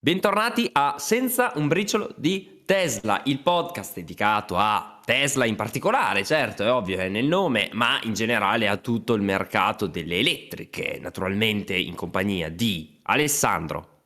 Bentornati a Senza un briciolo di Tesla, il podcast dedicato a Tesla in particolare, certo è ovvio, è nel nome, ma in generale a tutto il mercato delle elettriche, naturalmente in compagnia di Alessandro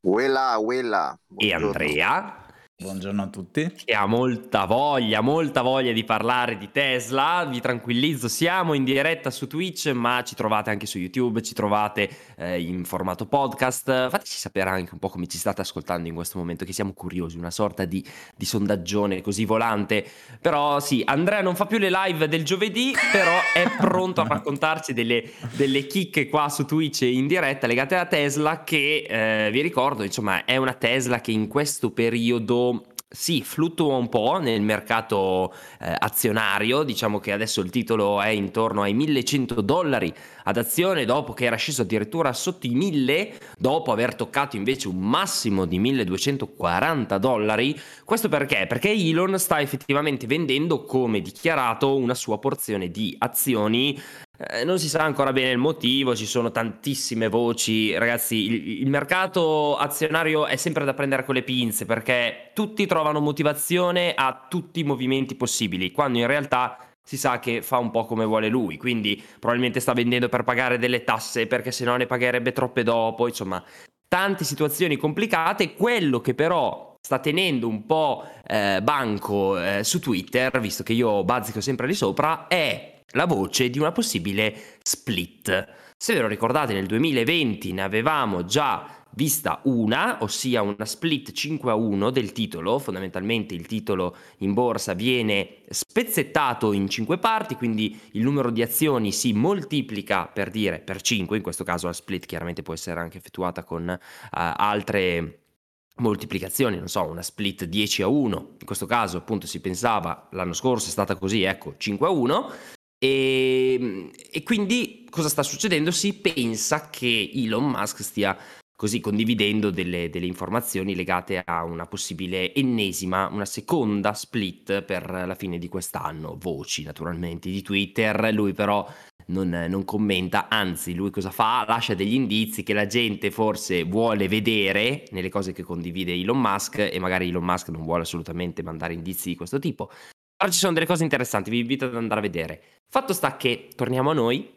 Uela, uela. e Andrea. Buongiorno a tutti. Che ha molta voglia, molta voglia di parlare di Tesla. Vi tranquillizzo, siamo in diretta su Twitch, ma ci trovate anche su YouTube, ci trovate eh, in formato podcast. Fateci sapere anche un po' come ci state ascoltando in questo momento, che siamo curiosi, una sorta di, di sondaggione così volante. Però sì, Andrea non fa più le live del giovedì, però è pronto a raccontarci delle, delle chicche qua su Twitch in diretta legate a Tesla, che eh, vi ricordo, insomma, è una Tesla che in questo periodo sì, fluttua un po' nel mercato eh, azionario, diciamo che adesso il titolo è intorno ai 1100 dollari ad azione dopo che era sceso addirittura sotto i 1000, dopo aver toccato invece un massimo di 1240 dollari. Questo perché? Perché Elon sta effettivamente vendendo, come dichiarato, una sua porzione di azioni eh, non si sa ancora bene il motivo, ci sono tantissime voci. Ragazzi, il, il, mercato azionario è sempre da prendere con le pinze perché tutti trovano motivazione a tutti i movimenti possibili, quando in realtà si sa che fa un po' come vuole lui, quindi probabilmente sta vendendo per pagare delle tasse perché se no ne pagherebbe troppe dopo, insomma, tante situazioni complicate. Quello che però sta tenendo un po' eh, banco eh, su Twitter, visto che io bazzico sempre lì sopra, è la voce di una possibile split. Se ve lo ricordate, nel 2020 ne avevamo già vista una, ossia una split 5 a 1 del titolo, fondamentalmente il titolo in borsa viene spezzettato in 5 parti, quindi il numero di azioni si moltiplica per dire per 5, in questo caso la split chiaramente può essere anche effettuata con uh, altre moltiplicazioni, non so, una split 10 a 1, in questo caso appunto si pensava l'anno scorso è stata così, ecco 5 a 1, e, ehm, e, quindi cosa sta succedendo? Si pensa che Elon Musk stia così condividendo delle, delle, informazioni legate a una possibile ennesima, una seconda split per la fine di quest'anno. Voci naturalmente di Twitter, lui però non, non commenta, anzi lui cosa fa? Lascia degli indizi che la gente forse vuole vedere nelle cose che condivide Elon Musk e magari Elon Musk non vuole assolutamente mandare indizi di questo tipo. Però ci sono delle cose interessanti, vi invito ad andare a vedere. Fatto sta che torniamo a noi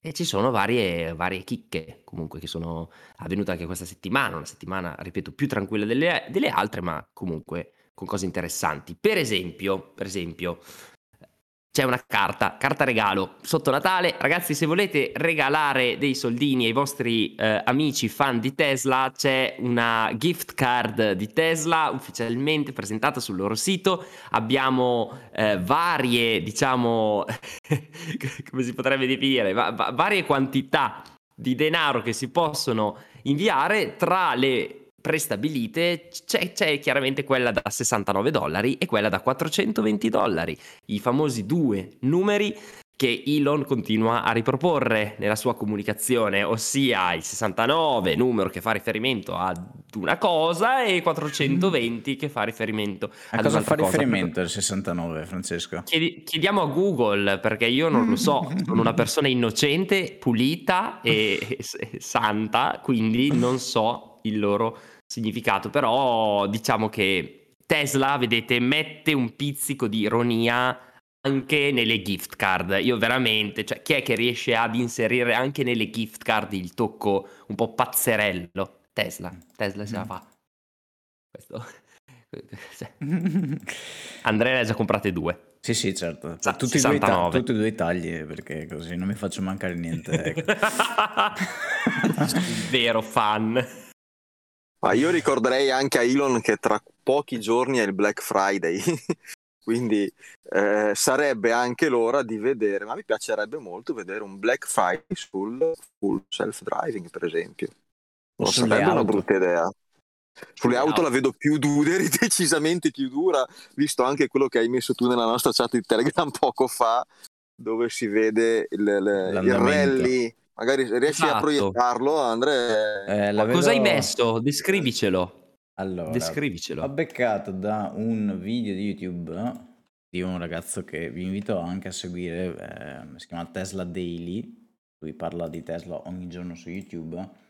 e ci sono varie, varie chicche comunque che sono avvenute anche questa settimana, una settimana, ripeto, più tranquilla delle, delle altre, ma comunque con cose interessanti. Per esempio, per esempio, c'è una carta, carta regalo sotto Natale. Ragazzi, se volete regalare dei soldini ai vostri eh, amici fan di Tesla, c'è una gift card di Tesla ufficialmente presentata sul loro sito. Abbiamo eh, varie, diciamo, come si potrebbe definire, va- va- varie quantità di denaro che si possono inviare tra le prestabilite c'è, c'è, chiaramente quella da 69 dollari e quella da 420 dollari, i famosi due numeri che Elon continua a riproporre nella sua comunicazione, ossia il 69, numero che fa riferimento ad una cosa, e 420 che fa riferimento a cosa fa riferimento il 69, Francesco? Chiedi, chiediamo a Google, perché io non lo so, sono una persona innocente, pulita e santa, quindi non so il loro significato, però diciamo che Tesla, vedete, mette un pizzico di ironia anche nelle gift card. Io veramente, cioè, chi è che riesce ad inserire anche nelle gift card il tocco un po' pazzerello? Tesla, Tesla se la fa. Questo. Andrea ne ha già comprate due. Sì, sì, certo. Sa- tutti, e due, ta- tutti e due i tagli, perché così non mi faccio mancare niente. Ecco. Vero fan. Ma io ricorderei anche a Elon che tra pochi giorni è il Black Friday, quindi eh, sarebbe anche l'ora di vedere, ma mi piacerebbe molto vedere un Black Friday sul full self-driving, per esempio. Non sarebbe auto. una brutta idea. Sulle no. auto la vedo più dura, decisamente più dura, visto anche quello che hai messo tu nella nostra chat di Telegram poco fa, dove si vede il, il, il rally Magari riesci esatto. a proiettarlo, Andrea. Eh, vedo... Cosa hai messo? Descrivicelo. Allora, Descrivicelo. ho beccato da un video di YouTube di un ragazzo che vi invito anche a seguire, eh, si chiama Tesla Daily, lui parla di Tesla ogni giorno su YouTube.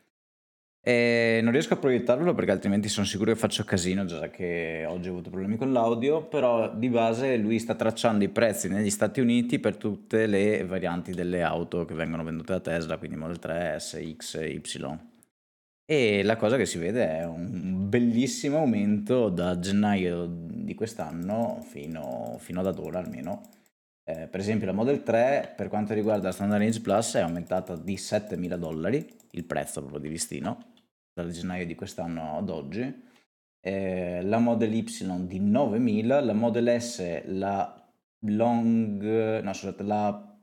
E non riesco a proiettarvelo perché altrimenti sono sicuro che faccio casino, già che oggi ho avuto problemi con l'audio, però di base lui sta tracciando i prezzi negli Stati Uniti per tutte le varianti delle auto che vengono vendute da Tesla, quindi Model 3, S, X, Y. E la cosa che si vede è un bellissimo aumento da gennaio di quest'anno fino, fino ad ora almeno. Eh, per esempio la Model 3 per quanto riguarda la Standard Range Plus è aumentata di 7.000 dollari il prezzo proprio di listino dal gennaio di quest'anno ad oggi. Eh, la Model Y di 9.000, la Model S, la long, no scusate, la,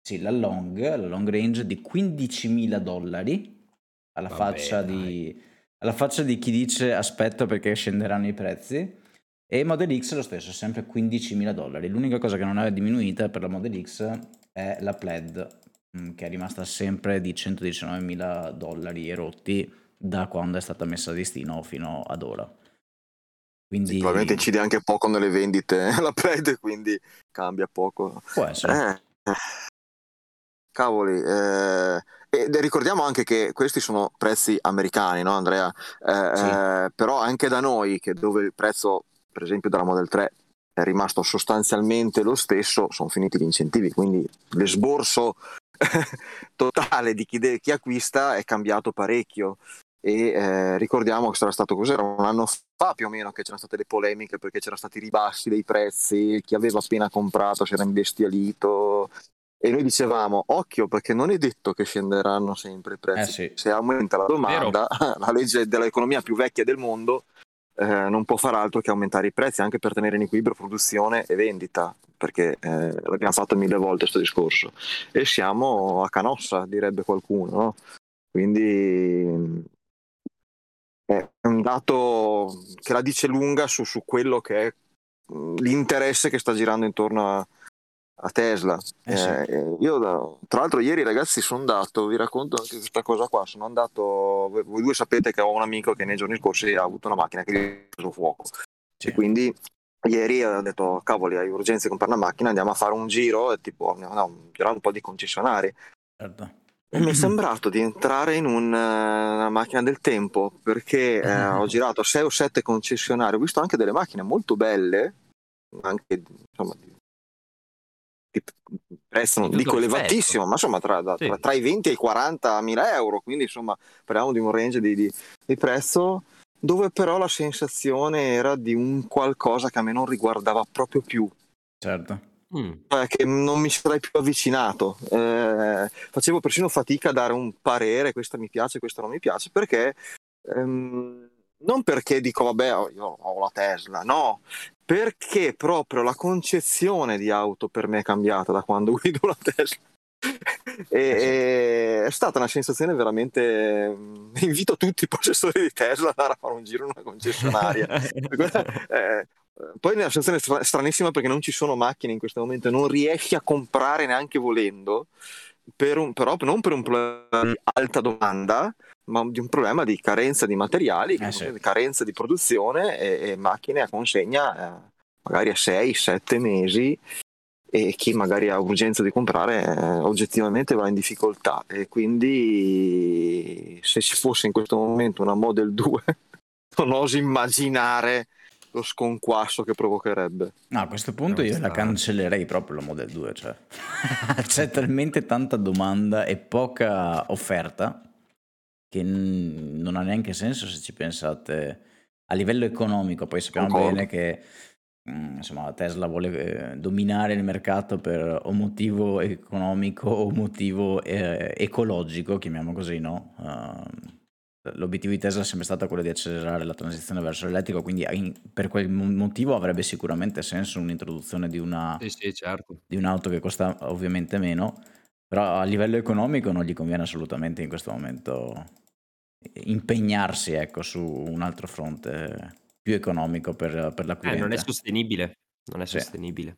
sì, la long, la long range di 15.000 dollari alla, Vabbè, faccia di, alla faccia di chi dice aspetta perché scenderanno i prezzi. E Model X lo stesso, sempre 15.000 dollari. L'unica cosa che non è diminuita per la Model X è la PLED, mm, che è rimasta sempre di 119.000 dollari e rotti da quando è stata messa a destino fino ad ora. Quindi Sì, probabilmente incide anche poco nelle vendite la Plaid, quindi cambia poco. può essere. Eh, cavoli. eh, e ricordiamo anche che questi sono prezzi americani, no Andrea? Eh, Sì. eh, però anche da noi, che dove il prezzo, per esempio, della Model 3 è rimasto sostanzialmente lo stesso, sono finiti gli incentivi, quindi l'esborso totale di chi, de- chi acquista è cambiato parecchio. E eh, ricordiamo che sarà stato così, era un anno fa più o meno che c'erano state le polemiche perché c'erano stati ribassi dei prezzi, chi aveva appena comprato si era imbestialito e noi dicevamo occhio perché non è detto che scenderanno sempre i prezzi. Eh sì. Se aumenta la domanda, la legge dell'economia più vecchia del mondo eh, non può far altro che aumentare i prezzi anche per tenere in equilibrio produzione e vendita, perché eh, l'abbiamo fatto mille volte questo discorso. E siamo a canossa, direbbe qualcuno. no? Quindi è un dato che la dice lunga su, su quello che è mh, l'interesse che sta girando intorno a, a Tesla. Eh sì. Eh, io da- tra l'altro ieri ragazzi sono andato, vi racconto anche questa cosa qua, sono andato, voi due sapete che ho un amico che nei giorni scorsi ha avuto una macchina che gli ha preso fuoco Sì. e quindi ieri ho detto cavoli hai urgenza di comprare una macchina, andiamo a fare un giro e tipo andiamo no, girare un po' di concessionari Certo. mi è sembrato di entrare in un, eh, una macchina del tempo perché eh, ho girato 6 o 7 concessionari, ho visto anche delle macchine molto belle, anche insomma di, prezzo non Di dico tutto elevatissimo, ma insomma tra, da- Sì. tra- tra i 20 e i 40 mila euro, quindi insomma parliamo di un range di, di- di prezzo dove però la sensazione era di un qualcosa che a me non riguardava proprio più Certo. Mm. cioè che non mi sarei più avvicinato. Eh, facevo persino fatica a dare un parere, questa mi piace, questa non mi piace, perché ehm, non perché dico vabbè io ho la Tesla, no, perché proprio la concezione di auto per me è cambiata da quando guido la Tesla. E, e è stata una sensazione veramente. Invito tutti i possessori di Tesla ad andare a fare un giro in una concessionaria. Eh, poi è una sensazione stra- stranissima perché non ci sono macchine in questo momento, non riesci a comprare neanche volendo, per un- però non per un problema di alta domanda, ma di un problema di carenza di materiali, Eh sì. carenza di produzione e, e macchine a consegna eh, magari a 6-7 mesi e chi magari ha urgenza di comprare eh, oggettivamente va in difficoltà e quindi se ci fosse in questo momento una Model 2 non oso immaginare lo sconquasso che provocherebbe. No, a questo punto io la cancellerei proprio la Model 2, cioè. C'è talmente tanta domanda e poca offerta che n- non ha neanche senso se ci pensate a livello economico. Poi sappiamo Concordo. bene che mm, insomma, Tesla vuole eh, dominare il mercato per o motivo economico o motivo eh, ecologico, chiamiamo così, no? Ehm, L'obiettivo di Tesla è sempre stato quello di accelerare la transizione verso l'elettrico, quindi in- per quel mo- motivo avrebbe sicuramente senso un'introduzione di, una, Sì, sì, certo. di un'auto che costa ovviamente meno, però a livello economico non gli conviene assolutamente in questo momento impegnarsi ecco, su un altro fronte più economico per, per Eh, l'acquirente. non è sostenibile. Non è Sì. sostenibile.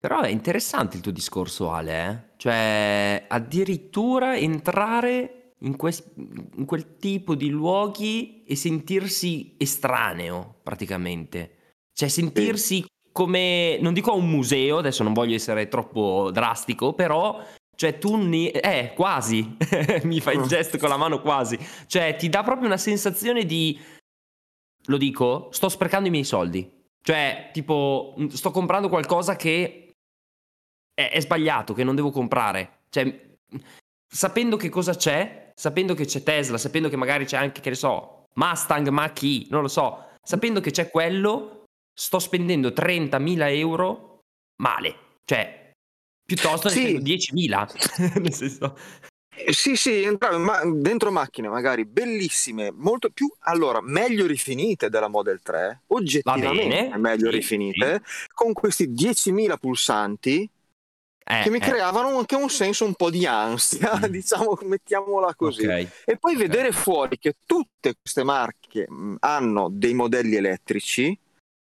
Però è interessante il tuo discorso, Ale. eh. Cioè, addirittura entrare in, quest- in quel tipo di luoghi e sentirsi estraneo, praticamente. Cioè, sentirsi come, non dico a un museo, adesso non voglio essere troppo drastico, però Cioè tu ne... Eh, quasi. Mi fai il gesto con la mano quasi. Cioè ti dà proprio una sensazione di... Lo dico, sto sprecando i miei soldi. Cioè, tipo, sto comprando qualcosa che è, è sbagliato, che non devo comprare. Cioè, sapendo che cosa c'è, sapendo che c'è Tesla, sapendo che magari c'è anche, che ne so, Mustang, Mach-E, non lo so, sapendo che c'è quello, sto spendendo 30.000 euro male. Cioè, piuttosto Sì. ne spendo 10.000. Nel senso... Sì, sì, entrare ma- dentro macchine magari bellissime, molto più, allora, meglio rifinite della Model 3, oggettivamente meglio sì, rifinite, con questi 10.000 pulsanti Eh, che mi eh, creavano anche un senso un po' di ansia, Mm. diciamo, mettiamola così. ok. E poi vedere fuori che tutte queste marche mh, hanno dei modelli elettrici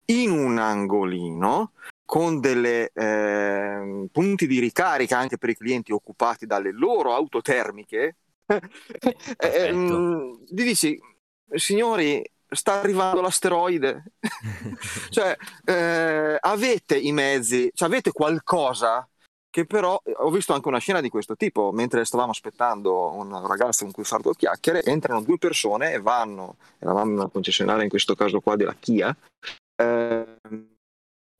in un angolino con delle ehm, punti di ricarica anche per i clienti occupati dalle loro auto termiche. Eh, mh, Gli dici, signori, sta arrivando l'asteroide. cioè, eh, avete i mezzi, cioè avete qualcosa che però ho visto anche una scena di questo tipo mentre stavamo aspettando un ragazzo con cui fare due chiacchiere entrano due persone e vanno eravamo in una concessionaria in questo caso qua della Kia eh,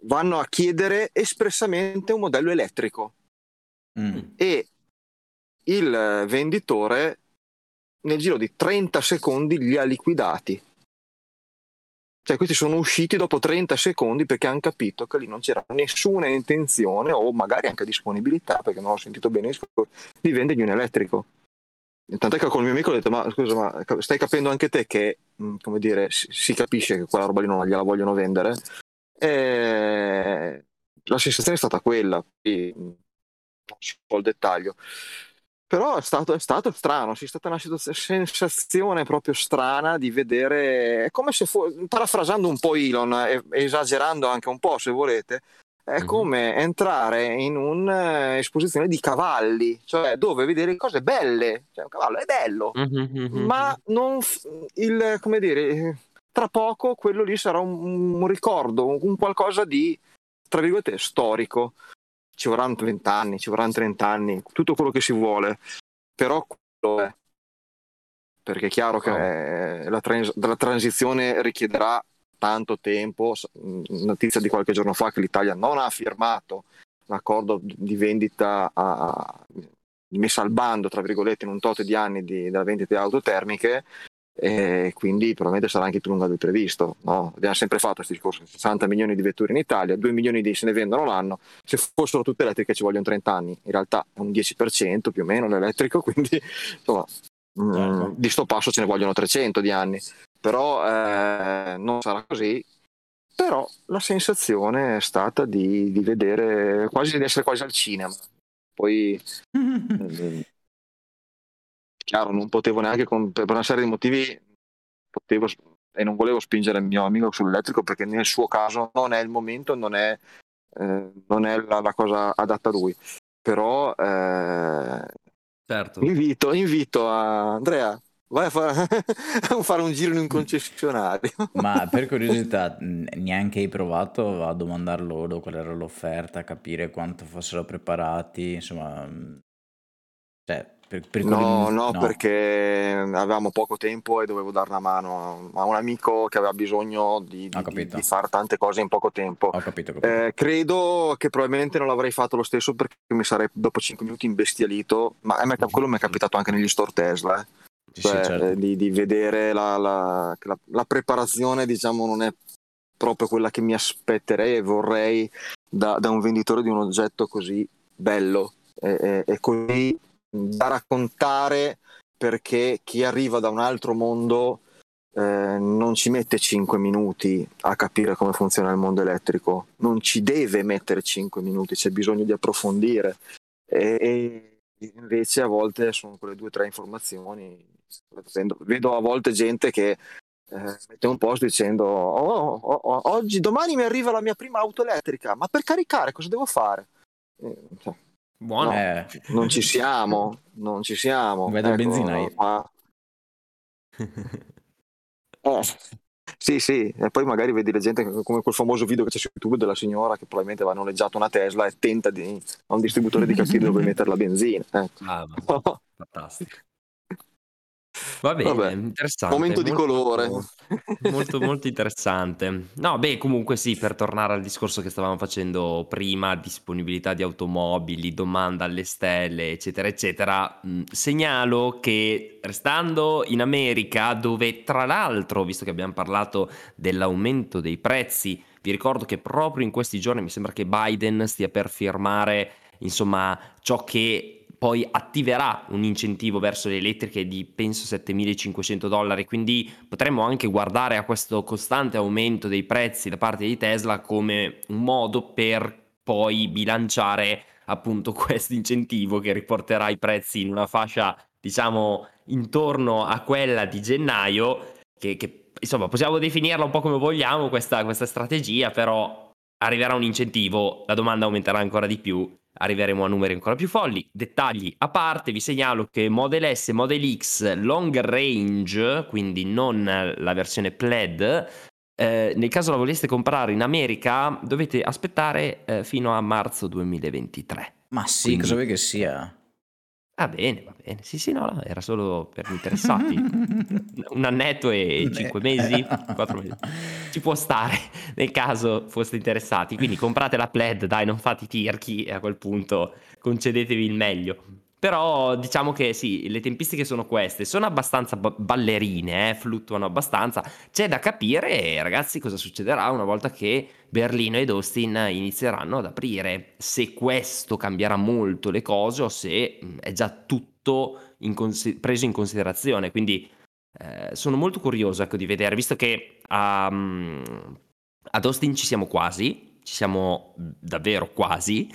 vanno a chiedere espressamente un modello elettrico Mm. e il venditore nel giro di 30 secondi li ha liquidati cioè questi sono usciti dopo 30 secondi perché hanno capito che lì non c'era nessuna intenzione o magari anche disponibilità, perché non ho sentito benissimo, di vendergli un elettrico. Tant'è che con il mio amico ho detto, ma scusa, ma stai capendo anche te che, mh, come dire, si, si capisce che quella roba lì non gliela vogliono vendere? E la sensazione è stata quella, poi, mh, non so il dettaglio. Però è stato, è stato strano, c'è stata una sensazione proprio strana di vedere, è come se fosse, parafrasando un po' Elon, e esagerando anche un po' se volete, è Mhm. come entrare in un'esposizione di cavalli, cioè dove vedere cose belle, cioè un cavallo è bello, Mhm, mhm, ma mhm. non f- il, come dire, tra poco quello lì sarà un, un ricordo, un qualcosa di, tra virgolette, storico. Ci vorranno 20 anni, ci vorranno 30 anni, tutto quello che si vuole, però quello è. Perché è chiaro che Oh. eh, la, trans- la transizione richiederà tanto tempo. Notizia di qualche giorno fa che l'Italia non ha firmato l'accordo di vendita a, di messa al bando, tra virgolette, in un tot di anni di- della vendita di auto termiche e quindi probabilmente sarà anche più lunga del previsto. No? Abbiamo sempre fatto questi discorsi, 60 milioni di vetture in Italia, 2 milioni di se ne vendono l'anno, se fossero tutte elettriche ci vogliono 30 anni, in realtà è un 10% più o meno l'elettrico, quindi insomma, mm, Certo. di sto passo ce ne vogliono 300 di anni, però eh, non sarà così. Però la sensazione è stata di, di vedere quasi di essere quasi al cinema. Poi eh, chiaro, non potevo neanche con- per una serie di motivi potevo e non volevo spingere il mio amico sull'elettrico perché nel suo caso non è il momento, non è, eh, non è la, la cosa adatta a lui. Però eh, Certo. invito, invito a Andrea, vai a, fa- a fare un giro in un concessionario. Ma per curiosità, neanche hai provato a domandare loro qual era l'offerta, capire quanto fossero preparati, insomma, mh, cioè, per, per No, curi- no, perché avevamo poco tempo e dovevo dare una mano a un amico che aveva bisogno di, di- di fare tante cose in poco tempo. Ho capito, ho capito. Eh, credo che probabilmente non l'avrei fatto lo stesso perché mi sarei dopo 5 minuti imbestialito, ma a me- quello mi è capitato anche negli store Tesla, eh. Cioè, sì, certo. eh, di, di vedere la, la- la- la preparazione, diciamo, non è proprio quella che mi aspetterei e vorrei da, da un venditore di un oggetto così bello e, e- e così da raccontare perché chi arriva da un altro mondo eh, non ci mette 5 minuti a capire come funziona il mondo elettrico, non ci deve mettere 5 minuti, c'è bisogno di approfondire. E, e invece a volte sono quelle due o tre informazioni. Vedo, a volte gente che eh, mette un post dicendo "Oh, oh, oh, oggi, domani mi arriva la mia prima auto elettrica, ma per caricare cosa devo fare? Eh, cioè, Buono. no. Eh, non ci siamo, non ci siamo. Vai dal Ecco, benzinaio. ma- eh, Sì, sì, e poi magari vedi la gente come quel famoso video che c'è su YouTube della signora che probabilmente aveva noleggiato una Tesla e tenta di a un distributore di capire dove mettere la benzina. Ecco. Ah, ma fantastico. Va bene, Vabbè, interessante. momento di molto, colore. molto, molto interessante. No, beh, comunque sì, per tornare al discorso che stavamo facendo prima, disponibilità di automobili, domanda alle stelle, eccetera, eccetera, mh, segnalo che restando in America, dove tra l'altro, visto che abbiamo parlato dell'aumento dei prezzi, vi ricordo che proprio in questi giorni mi sembra che Biden stia per firmare, insomma, ciò che poi attiverà un incentivo verso le elettriche di penso 7500 dollari, quindi potremmo anche guardare a questo costante aumento dei prezzi da parte di Tesla come un modo per poi bilanciare appunto questo incentivo che riporterà i prezzi in una fascia diciamo intorno a quella di gennaio che, che insomma possiamo definirla un po' come vogliamo questa, questa strategia però arriverà un incentivo la domanda aumenterà ancora di più arriveremo a numeri ancora più folli. Dettagli a parte, vi segnalo che Model S e Model X long range, quindi non la versione Plaid, eh, nel caso la voleste comprare in America dovete aspettare eh, fino a marzo 2023. Ma sì, Quindi- cosa vuoi che sia? Va bene, va bene. Sì, sì, no, no, era solo per gli interessati. Un annetto e cinque mesi, quattro mesi. Ci può stare nel caso foste interessati. Quindi comprate la Plaid, dai, non fate i tirchi e a quel punto concedetevi il meglio. Però diciamo che sì, le tempistiche sono queste, sono abbastanza ba- ballerine, eh, fluttuano abbastanza. C'è da capire, ragazzi, cosa succederà una volta che Berlino ed Austin inizieranno ad aprire. Se questo cambierà molto le cose o se mh, è già tutto in consi- preso in considerazione. Quindi eh, sono molto curioso ecco, di vedere, visto che um, ad Austin ci siamo quasi, ci siamo davvero quasi.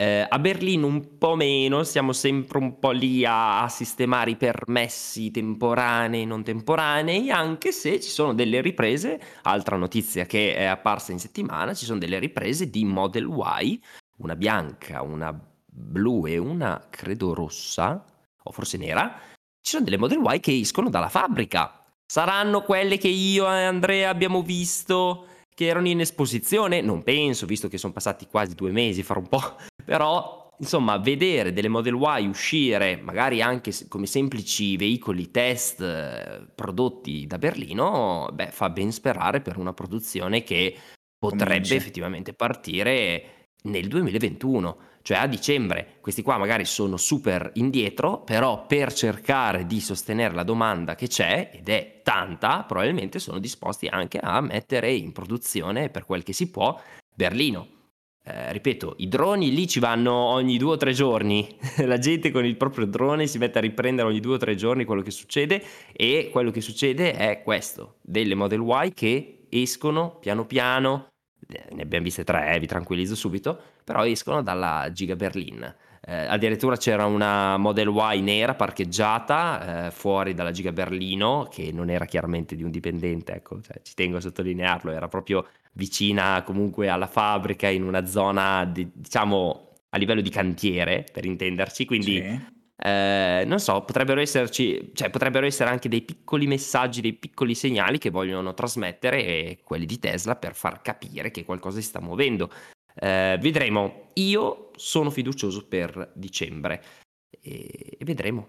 Eh, a Berlino un po' meno, siamo sempre un po' lì a, a sistemare i permessi temporanei e non temporanei, anche se ci sono delle riprese, altra notizia che è apparsa in settimana, ci sono delle riprese di Model Y, una bianca, una blu e una credo rossa, o forse nera, ci sono delle Model Y che escono dalla fabbrica. Saranno quelle che io e Andrea abbiamo visto che erano in esposizione? Non penso, visto che sono passati quasi due mesi, fra un po'. Però, insomma, vedere delle Model Y uscire, magari anche come semplici veicoli test eh, prodotti da Berlino, beh, fa ben sperare per una produzione che potrebbe Cominci. effettivamente partire nel 2021 cioè a dicembre questi qua magari sono super indietro, però per cercare di sostenere la domanda che c'è, ed è tanta, probabilmente sono disposti anche a mettere in produzione per quel che si può Berlino. Eh, ripeto, i droni lì ci vanno ogni due o tre giorni, la gente con il proprio drone si mette a riprendere ogni due o tre giorni quello che succede e quello che succede è questo, delle Model Y che escono piano piano, eh, ne abbiamo viste tre, eh, vi tranquillizzo subito, però escono dalla Giga Berlin. Eh, addirittura c'era una Model Y nera parcheggiata eh, fuori dalla Giga Berlino, che non era chiaramente di un dipendente, ecco, cioè, ci tengo a sottolinearlo, era proprio vicina comunque alla fabbrica, in una zona, di- diciamo, a livello di cantiere, per intenderci, quindi... Sì. Eh, non so, potrebbero esserci, cioè potrebbero essere anche dei piccoli messaggi, dei piccoli segnali che vogliono trasmettere quelli di Tesla per far capire che qualcosa si sta muovendo. Eh, vedremo. Io sono fiducioso per dicembre e, e vedremo.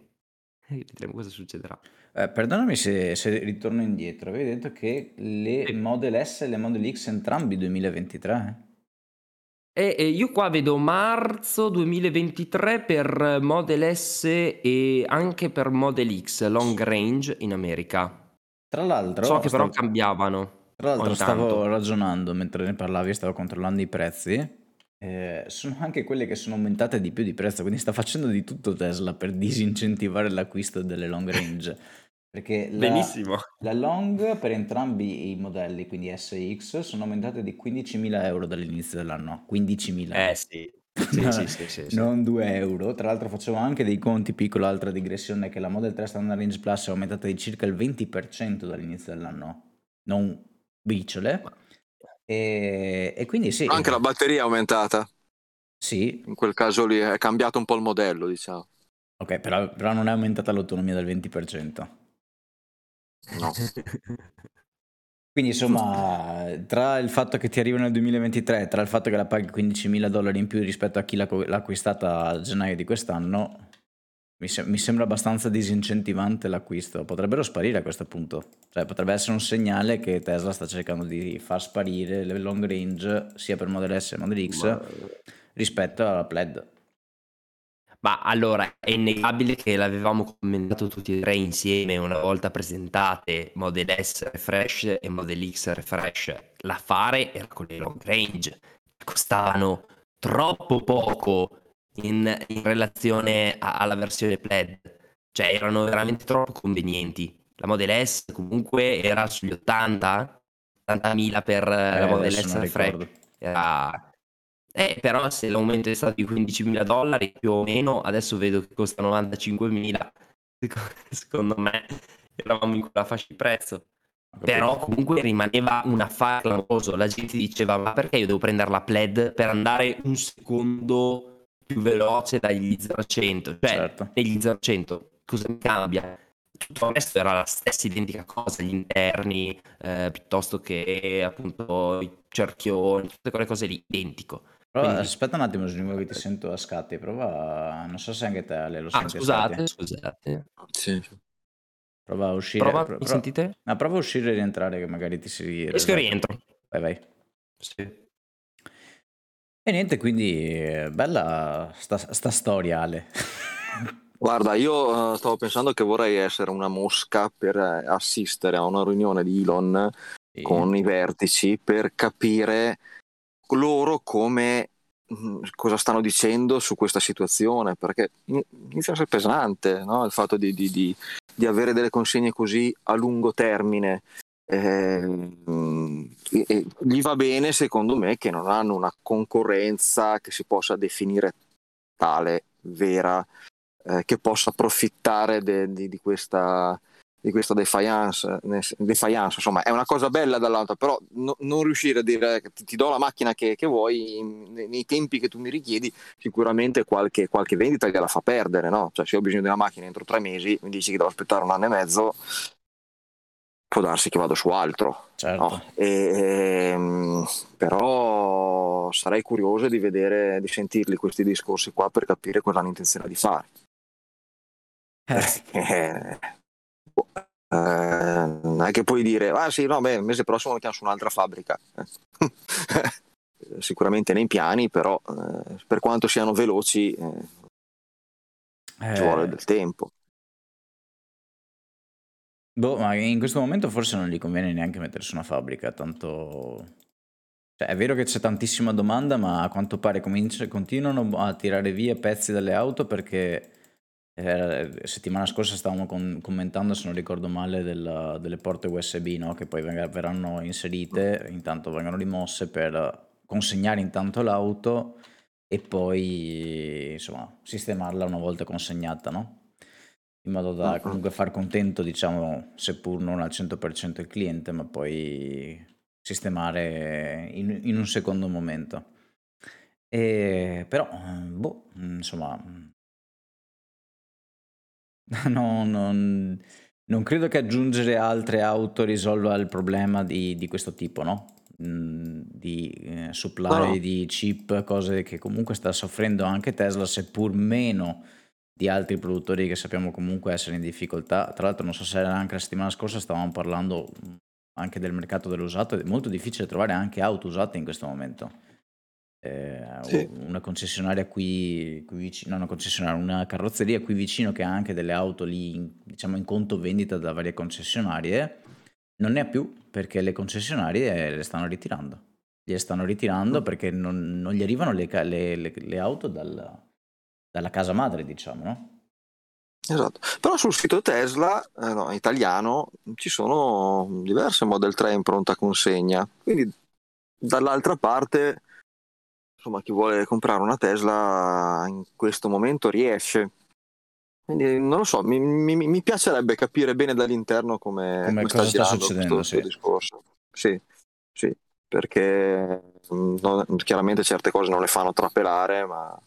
E vedremo cosa succederà. Eh, perdonami se, se ritorno indietro, avevi detto che le Sì. Model S e le Model X entrambi 2023? E, e io qua vedo marzo 2023 per Model S e anche per Model X long range in America. Tra l'altro, So che però stavo- cambiavano. Tra l'altro stavo ragionando mentre ne parlavi, stavo controllando i prezzi. eh, sono anche quelle che sono aumentate di più di prezzo, quindi sta facendo di tutto Tesla per disincentivare l'acquisto delle long range. Perché la, Benissimo. la long per entrambi i modelli, quindi S e X, sono aumentate di 15.000 euro dall'inizio dell'anno. 15.000. Eh sì. Sì, sì, sì, sì, sì. Non 2 euro. Tra l'altro facevo anche dei conti, piccola altra digressione, che la Model 3 Standard Range Plus è aumentata di circa il 20% dall'inizio dell'anno. Non briciole. E, e quindi sì. Anche la batteria è aumentata. Sì, In quel caso lì è cambiato un po' il modello, diciamo. ok, però, però non è aumentata l'autonomia del 20%. No. Quindi insomma, tra il fatto che ti arriva nel 2023, tra il fatto che la paghi 15.000 dollari in più rispetto a chi l'ha, l'ha acquistata a gennaio di quest'anno, mi, se- mi, sembra abbastanza disincentivante l'acquisto. Potrebbero sparire a questo punto. Cioè, potrebbe essere un segnale che Tesla sta cercando di far sparire le long range sia per Model S che Model X Ma... rispetto alla Plaid. Ma allora è innegabile che l'avevamo commentato tutti e tre insieme una volta presentate Model S Refresh e Model X Refresh. L'affare era con le long range, costavano troppo poco in, in relazione a, alla versione Plaid, cioè erano veramente troppo convenienti. La Model S comunque era sugli 80, 80.000 per eh, la Model S Refresh. Era eh, però se l'aumento è stato di 15.000 dollari più o meno, adesso vedo che costa 95.000, secondo me eravamo in quella fascia di prezzo. Però comunque rimaneva un affare clamoroso. La gente diceva: Ma perché io devo prendere la Pled per andare un secondo più veloce dagli 0 100? Cioè, certo. negli 0 100 cosa mi cambia? Tutto il resto era la stessa identica cosa, gli interni, eh, piuttosto che appunto i cerchioni, tutte quelle cose lì, identico. Prova, Quindi... Aspetta un attimo, Giulio, che ti sento a scatti. Prova, non so se anche te Ale, lo ah, senti. Scusate, scusate. Sì. Prova a uscire. Prova, pro, mi sentite? No, prova a uscire e rientrare, che magari ti si. Esco e rientro. Vai, vai. Sì. E niente, quindi bella sta, sta storia, Ale. Guarda, io uh, stavo pensando che vorrei essere una mosca per uh, assistere a una riunione di Elon sì. con i vertici per capire loro come mm, cosa stanno dicendo su questa situazione perché inizia a essere pesante no? il fatto di, di, di, di, avere delle consegne così a lungo termine eh, e, gli va bene secondo me che non hanno una concorrenza che si possa definire tale vera eh, che possa approfittare di, questa di questa defiance, defiance, insomma è una cosa bella dall'altra, però no, non riuscire a dire ti, ti do la macchina che, che vuoi in, nei tempi che tu mi richiedi, sicuramente qualche, qualche vendita gliela fa perdere, no? Cioè se ho bisogno di una macchina entro tre mesi, mi dici che devo aspettare un anno e mezzo, può darsi che vado su altro. Certo. No? E, ehm, però sarei curioso di vedere, di sentirli questi discorsi qua per capire cosa hanno intenzione di fare. Eh. Eh, non è che puoi dire, ah sì, no, beh, il mese prossimo mettiamo su un'altra fabbrica. Sicuramente nei piani, però eh, per quanto siano veloci eh, ci vuole del tempo. Boh, ma in questo momento forse non gli conviene neanche mettere su una fabbrica, tanto... Cioè, è vero che c'è tantissima domanda, ma a quanto pare cominci- continuano a tirare via pezzi dalle auto perché eh, settimana scorsa stavamo con- commentando, se non ricordo male, della- delle porte USB, no? Che poi veng- verranno inserite, intanto vengono rimosse per consegnare intanto l'auto e poi insomma sistemarla una volta consegnata, no? In modo da comunque far contento, diciamo, seppur non al 100% il cliente, ma poi sistemare in, in un secondo momento. E, però, boh, insomma, No, non, non credo che aggiungere altre auto risolva il problema di, di questo tipo, no? Mm, di eh, supply no. di chip, cose che comunque sta soffrendo anche Tesla, seppur meno di altri produttori che sappiamo comunque essere in difficoltà. Tra l'altro, non so se era anche la settimana scorsa, stavamo parlando anche del mercato dell'usato, è molto difficile trovare anche auto usate in questo momento eh, sì. una concessionaria qui, qui vicino, una concessionaria, una carrozzeria qui vicino che ha anche delle auto lì, in, diciamo in conto vendita da varie concessionarie, non ne ha più perché le concessionarie le stanno ritirando. Le stanno ritirando mm. perché non, non, gli arrivano le, le, le, le auto dal, dalla casa madre, diciamo, no? Esatto, però sul sito Tesla eh, no, italiano ci sono diverse Model 3 in pronta consegna, quindi dall'altra parte insomma, chi vuole comprare una Tesla in questo momento riesce. Quindi non lo so, mi, mi, mi piacerebbe capire bene dall'interno come, come, come sta, sta succedendo questo, sì. discorso. Sì, sì, perché mm, non, chiaramente certe cose non le fanno trapelare, ma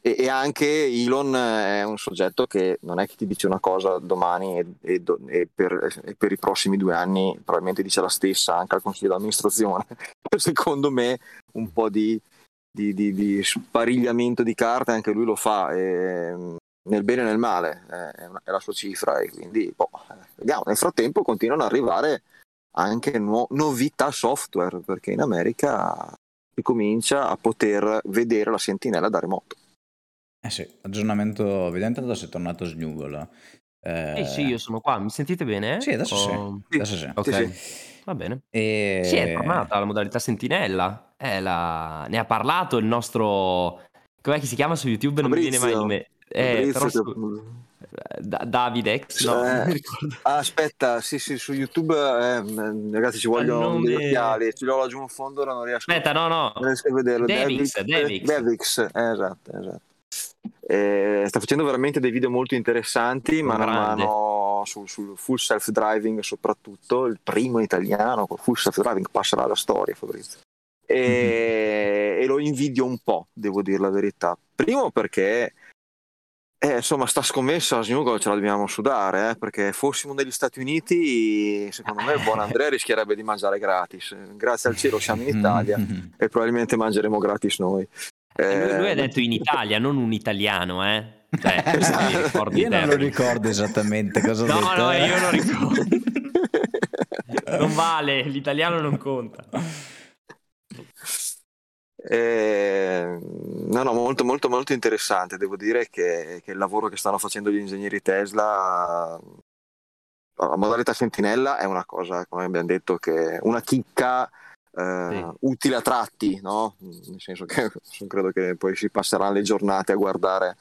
e, e, anche Elon è un soggetto che non è che ti dice una cosa domani e, e, e per, per, i prossimi due anni probabilmente dice la stessa anche al consiglio d'amministrazione. Secondo me un po' di, di, di, di, sparigliamento di carte anche lui lo fa. nel bene e nel male è, una, è la sua cifra e quindi boh, vediamo. Nel frattempo continuano ad arrivare anche no, novità software perché in America si comincia a poter vedere la sentinella da remoto. Eh sì, aggiornamento evidente adesso è tornato Snuggle. Eh... Eh sì, io sono qua, mi sentite bene? Sì, adesso oh... sì. Adesso sì. Ok, sì. Va bene. E... Sì, è tornata la modalità sentinella. Eh, la... Ne ha parlato il nostro... Com'è che si chiama su YouTube? Non Fabrizio. mi viene mai il nome. Eh, però su... Da- Davide X, no, eh, aspetta, sì, sì, su YouTube, eh, ragazzi, ci vogliono degli occhiali. Ce l'ho laggiù in fondo, ora non riesco, aspetta, no, no. non riesco a vederlo. Devix, Devix. Devix. Eh, esatto, esatto. Eh, sta facendo veramente dei video molto interessanti, mano sul, sul full self-driving soprattutto, il primo italiano con full self-driving passerà alla storia Fabrizio. E, mm-hmm. e lo invidio un po', devo dire la verità. Primo perché eh, insomma, sta scommessa a Snugol ce la dobbiamo sudare, eh, perché fossimo negli Stati Uniti, secondo me il buon Andrea rischierebbe di mangiare gratis. Grazie al cielo siamo in Italia e probabilmente mangeremo gratis noi. Eh, lui, lui, ha detto in Italia, non un italiano, eh? Cioè, esatto. Io non lo ricordo esattamente cosa no, ho detto. No, no, io lo ricordo. non vale, l'italiano non conta. Eh, no, no, molto, molto, molto interessante. Devo dire che, che, il lavoro che stanno facendo gli ingegneri Tesla, la modalità sentinella è una cosa, come abbiamo detto, che una chicca eh, sì. utile a tratti, no? Nel senso che credo che poi si passeranno le giornate a guardare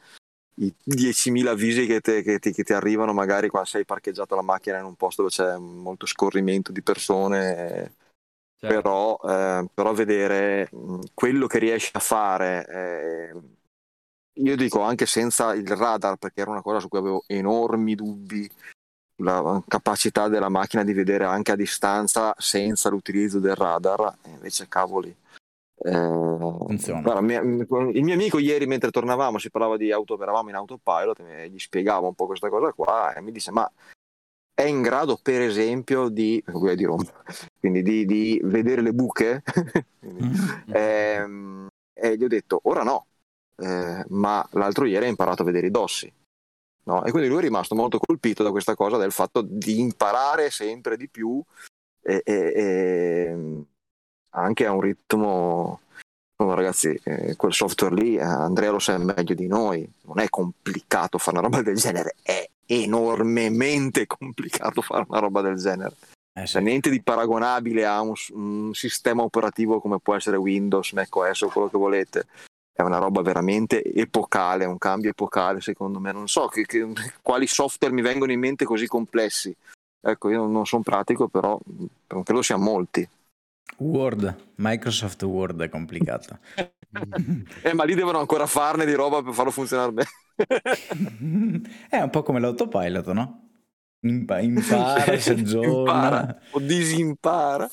i 10.000 avvisi che, te, che, ti, che, ti, arrivano magari quando sei parcheggiato la macchina in un posto dove c'è molto scorrimento di persone. Certo. Però, eh, però, vedere quello che riesci a fare, eh, io dico anche senza il radar, perché era una cosa su cui avevo enormi dubbi la capacità della macchina di vedere anche a distanza senza l'utilizzo del radar, invece cavoli. Eh, guarda, mia, il mio amico ieri mentre tornavamo si parlava di auto, eravamo in autopilot e gli spiegavo un po' questa cosa qua e mi disse ma è in grado per esempio di, di, quindi di, di vedere le buche mm. ehm, e gli ho detto ora no eh, ma l'altro ieri ha imparato a vedere i dossi No? E quindi lui è rimasto molto colpito da questa cosa del fatto di imparare sempre di più e, e, e anche a un ritmo No, ragazzi, eh, quel software lì, eh, Andrea lo sa meglio di noi, non è complicato fare una roba del genere, è enormemente complicato fare una roba del genere. Eh sì. Cioè, niente di paragonabile a un, un, sistema operativo come può essere Windows, macOS o quello che volete è una roba veramente epocale, un cambio epocale secondo me. Non so che, che, quali software mi vengono in mente così complessi. Ecco, io non sono pratico, però credo siano molti. Word, Microsoft Word è complicato. eh, ma lì devono ancora farne di roba per farlo funzionare bene. è un po' come l'autopilot, no? Impa- impara, si aggiorna. o disimpara.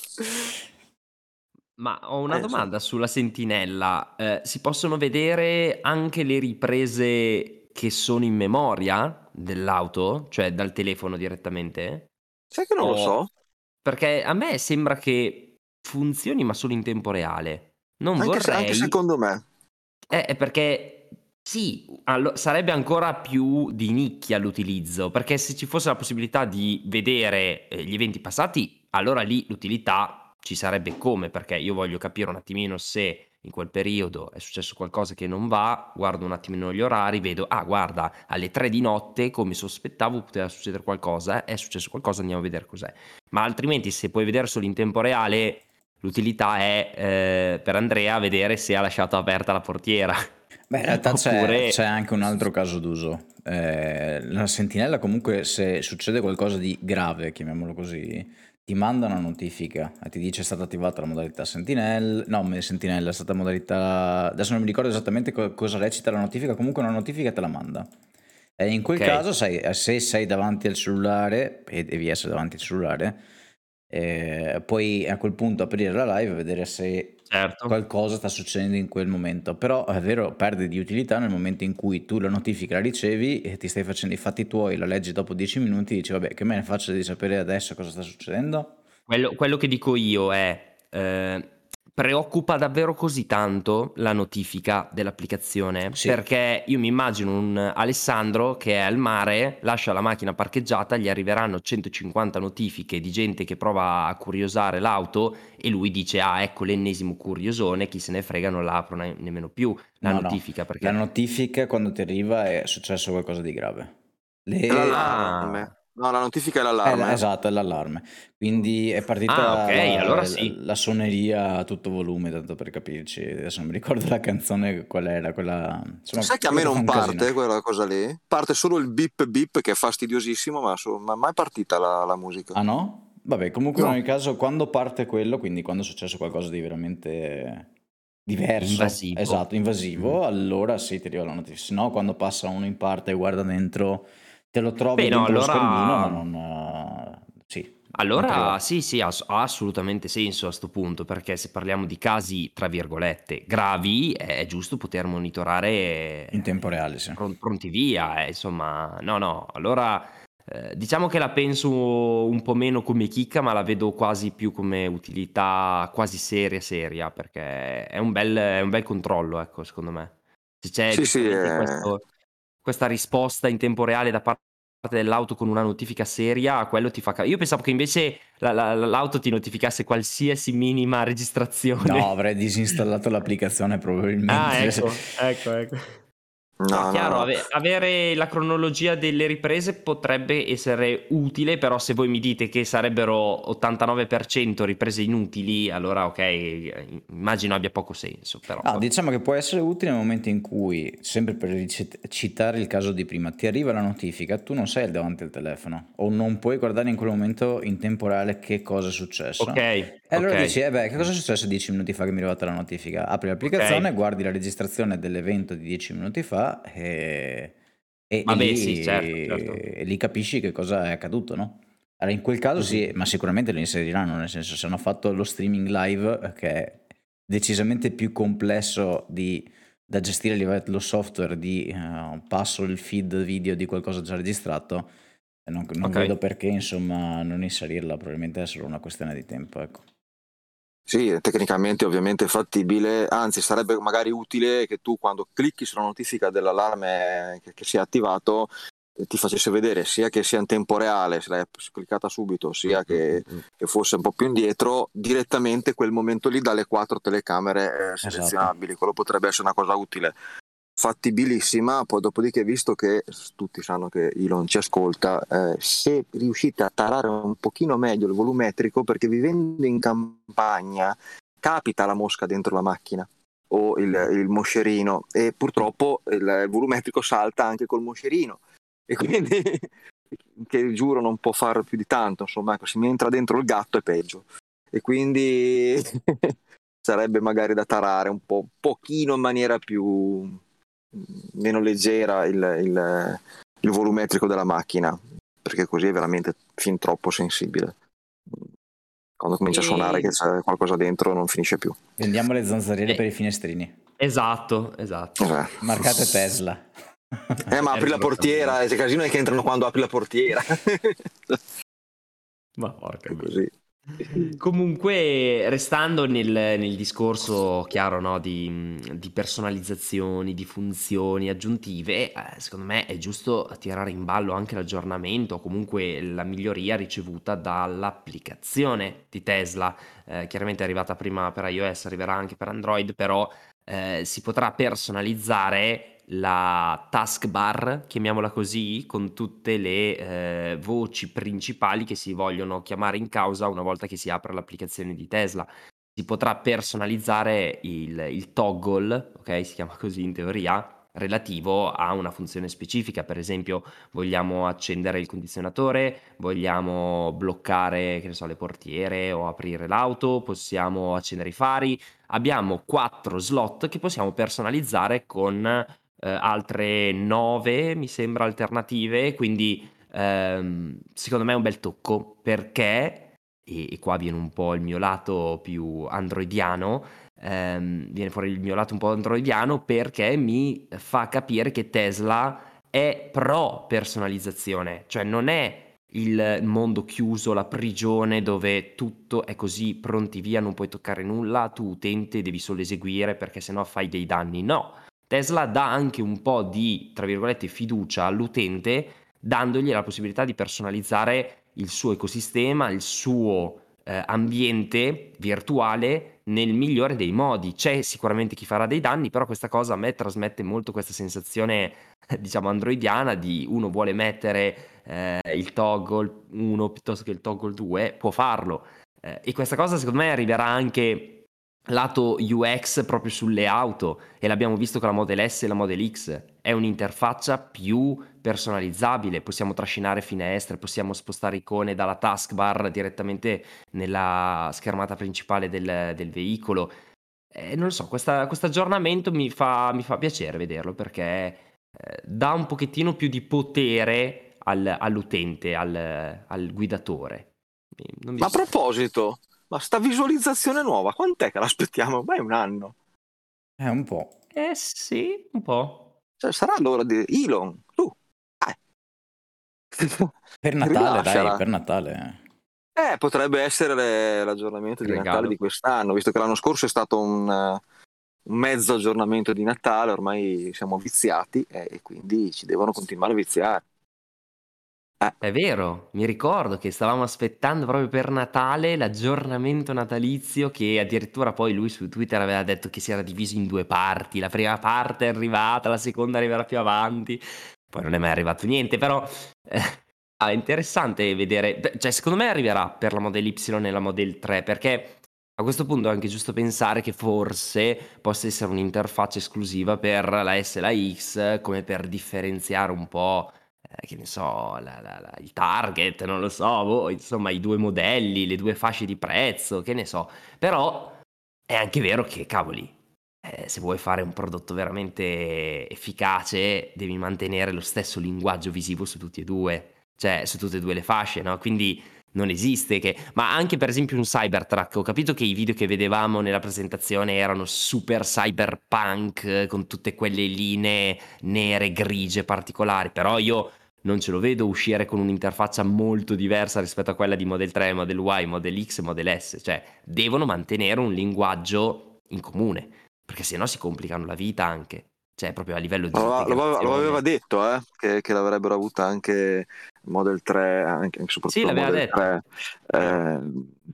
Ma ho una Eh, domanda sulla sentinella. Eh, si possono vedere anche le riprese che sono in memoria dell'auto, cioè dal telefono direttamente? Sai che non lo so? Perché a me sembra che funzioni, ma solo in tempo reale. Non Anche, se- anche secondo me. Eh, è perché sì, allo- sarebbe ancora più di nicchia l'utilizzo, perché se ci fosse la possibilità di vedere eh, gli eventi passati, allora lì l'utilità ci sarebbe come, perché io voglio capire un attimino se in quel periodo è successo qualcosa che non va, guardo un attimino gli orari, vedo, ah guarda, alle 3 di notte, come sospettavo, poteva succedere qualcosa, è successo qualcosa, andiamo a vedere cos'è. Ma altrimenti se puoi vedere solo in tempo reale, l'utilità è eh, per Andrea vedere se ha lasciato aperta la portiera. Beh, in realtà Oppure... c'è, c'è, anche un altro caso d'uso. Eh, la sentinella comunque se succede qualcosa di grave, chiamiamolo così, ti manda una notifica e ti dice è stata attivata la modalità Sentinella, no, Sentinella è stata modalità, adesso non mi ricordo esattamente co- cosa recita la notifica, comunque una notifica te la manda. E in quel okay. caso, sai, se sei davanti al cellulare, e devi essere davanti al cellulare, eh, puoi a quel punto aprire la live e vedere se certo. Qualcosa sta succedendo in quel momento. Però è vero, perde di utilità nel momento in cui tu la notifica la ricevi e ti stai facendo i fatti tuoi, la leggi dopo 10 minuti e dici vabbè che me ne faccio di sapere adesso cosa sta succedendo? Quello, quello che dico io è, eh, preoccupa davvero così tanto la notifica dell'applicazione? Sì. Perché io mi immagino un Alessandro che è al mare, lascia la macchina parcheggiata, gli arriveranno 150 notifiche di gente che prova a curiosare l'auto e lui dice ah ecco l'ennesimo curiosone, chi se ne frega non la apro ne- nemmeno più la No, no. notifica perché... La notifica quando ti arriva è successo qualcosa di grave. Le- l'allarme. No, la notifica è Eh, l'allarme. la- esatto, è l'allarme. Quindi è partita Ah, ok, la, allora la- sì. la suoneria a tutto volume, tanto per capirci. Adesso non mi ricordo la canzone qual era, quella... Insomma, Sai che a me non un casino. parte quella cosa lì? Parte solo il bip bip che è fastidiosissimo, ma, so- ma mai partita la, la musica. Ah no? Vabbè, comunque No. in ogni caso, quando parte quello, quindi quando è successo qualcosa di veramente diverso, Invasivo. esatto, invasivo, Mm. allora sì, ti arriva la notifica. Se no, quando passa uno in parte e guarda dentro, te lo trovi Beh, no, dentro allora- lo schermino, ma non... eh, sì. Allora sì, sì, ha, ha assolutamente senso a sto punto, perché se parliamo di casi, tra virgolette, gravi, è giusto poter monitorare In tempo reale, sì. pron- pronti via, eh, insomma, no, no, allora eh, diciamo che la penso un po' meno come chicca, ma la vedo quasi più come utilità quasi seria, seria, perché è un bel, è un bel controllo, ecco, secondo me. Se c'è Sì, sì, eh. questo- questa risposta in tempo reale da parte dell'auto con una notifica seria, quello ti fa... ca- Io pensavo che invece la- la- l'auto ti notificasse qualsiasi minima registrazione. No, avrei disinstallato l'applicazione probabilmente. Ah, ecco, ecco, ecco. No, chiaro, no. ave- avere la cronologia delle riprese potrebbe essere utile, però se voi mi dite che sarebbero 89% riprese inutili, allora ok, immagino abbia poco senso, però. Ah, diciamo che può essere utile nel momento in cui, sempre per citare il caso di prima, ti arriva la notifica, tu non sei davanti al telefono o non puoi guardare in quel momento in tempo reale che cosa è successo. ok, E allora ok. dici, eh beh, che cosa è successo dieci minuti fa che mi è arrivata la notifica? Apri l'applicazione, guardi la registrazione dell'evento di dieci minuti fa e, e, e Vabbè, lì, sì, certo, certo. e lì capisci che cosa è accaduto, no? Allora, in quel caso sì, Mhm. ma sicuramente lo inseriranno, nel senso se hanno fatto lo streaming live, eh, che è decisamente più complesso di- da gestire a livello software di eh, passo il feed video di qualcosa già registrato, non, non Ok. vedo perché insomma non inserirla, probabilmente è solo una questione di tempo, ecco. Sì, tecnicamente ovviamente fattibile, anzi sarebbe magari utile che tu quando clicchi sulla notifica dell'allarme che, che si è attivato eh, ti facesse vedere sia che sia in tempo reale, se l'hai cliccata subito, sia che, Mm, che fosse un po' più indietro, direttamente quel momento lì dalle quattro telecamere eh, Esatto. selezionabili. Quello potrebbe essere una cosa utile. Fattibilissima, poi dopodiché, visto che tutti sanno che Elon ci ascolta, eh, se riuscite a tarare un pochino meglio il volumetrico, perché vivendo in campagna capita la mosca dentro la macchina o il, il moscerino e purtroppo il volumetrico salta anche col moscerino. E quindi che giuro non può fare più di tanto insomma ecco, se mi entra dentro il gatto è peggio. E quindi sarebbe magari da tarare un po' pochino in maniera più meno leggera il, il, il volumetrico della macchina perché così è veramente fin troppo sensibile. Quando comincia a suonare che c'è qualcosa dentro non finisce più. Vendiamo le zanzariere Eh. per i finestrini, Esatto, esatto. Eh, marcate Tesla. eh, ma apri la portiera c'è casino è che entrano quando apri la portiera. Ma porca così Comunque, restando nel, nel discorso chiaro no, di, di personalizzazioni, di funzioni aggiuntive, eh, secondo me è giusto tirare in ballo anche l'aggiornamento o comunque la miglioria ricevuta dall'applicazione di Tesla. Eh, chiaramente è arrivata prima per iOS, arriverà anche per Android, però eh, si potrà personalizzare la taskbar, chiamiamola così, con tutte le eh, voci principali che si vogliono chiamare in causa una volta che si apre l'applicazione di Tesla. Si potrà personalizzare il, il toggle, ok? Si chiama così in teoria, relativo a una funzione specifica. Per esempio, vogliamo accendere il condizionatore, vogliamo bloccare, che ne so, le portiere o aprire l'auto, possiamo accendere i fari. Abbiamo quattro slot che possiamo personalizzare con altre nove, mi sembra, alternative. Quindi ehm, secondo me è un bel tocco perché e, e qua viene un po' il mio lato più androidiano, ehm, viene fuori il mio lato un po' androidiano perché mi fa capire che Tesla è pro personalizzazione, cioè non è il mondo chiuso, la prigione dove tutto è così pronti via, non puoi toccare nulla, tu utente devi solo eseguire perché sennò fai dei danni. No, Tesla dà anche un po' di, tra virgolette, fiducia all'utente dandogli la possibilità di personalizzare il suo ecosistema, il suo eh, ambiente virtuale nel migliore dei modi. C'è sicuramente chi farà dei danni, però questa cosa a me trasmette molto questa sensazione, diciamo, androidiana di uno vuole mettere eh, il toggle 1 piuttosto che il toggle 2, può farlo. Eh, e questa cosa secondo me arriverà anche lato UX proprio sulle auto e l'abbiamo visto con la Model S e la Model X. È un'interfaccia più personalizzabile, possiamo trascinare finestre, possiamo spostare icone dalla taskbar direttamente nella schermata principale del, del veicolo. Eh, non lo so, questo aggiornamento mi fa, mi fa, piacere vederlo perché eh, dà un pochettino più di potere al, all'utente, al, al guidatore. Ma a proposito, ma sta visualizzazione nuova, quant'è che l'aspettiamo? Beh, un anno. È un po'. Eh sì, un po'. Cioè, sarà l'ora di Elon, tu. Dai. Per Natale, dai, per Natale. Eh, potrebbe essere l'aggiornamento di Regalo. Natale di quest'anno, visto che l'anno scorso è stato un, un mezzo aggiornamento di Natale, ormai siamo viziati eh, e quindi ci devono continuare a viziare. Eh. È vero, mi ricordo che stavamo aspettando proprio per Natale l'aggiornamento natalizio che addirittura poi lui su Twitter aveva detto che si era diviso in due parti, la prima parte è arrivata, la seconda arriverà più avanti, poi non è mai arrivato niente, però eh, è interessante vedere, cioè secondo me arriverà per la Model Y e la Model 3 perché a questo punto è anche giusto pensare che forse possa essere un'interfaccia esclusiva per la S e la X come per differenziare un po' Eh, che ne so, la, la, la, il target, non lo so, boh, insomma i due modelli, le due fasce di prezzo, che ne so. Però è anche vero che, cavoli, eh, se vuoi fare un prodotto veramente efficace, devi mantenere lo stesso linguaggio visivo su tutti e due, cioè su tutte e due le fasce, no? Quindi non esiste che... Ma anche per esempio un Cybertruck, ho capito che i video che vedevamo nella presentazione erano super cyberpunk, con tutte quelle linee nere, grigie, particolari, però io non ce lo vedo uscire con un'interfaccia molto diversa rispetto a quella di Model 3, Model Y, Model X e Model S, cioè devono mantenere un linguaggio in comune, perché sennò si complicano la vita anche cioè proprio a livello di... Lo, lo, lo aveva detto, eh, che, che, l'avrebbero avuta anche Model 3, anche, soprattutto sì, l'aveva Model detto. 3. Eh,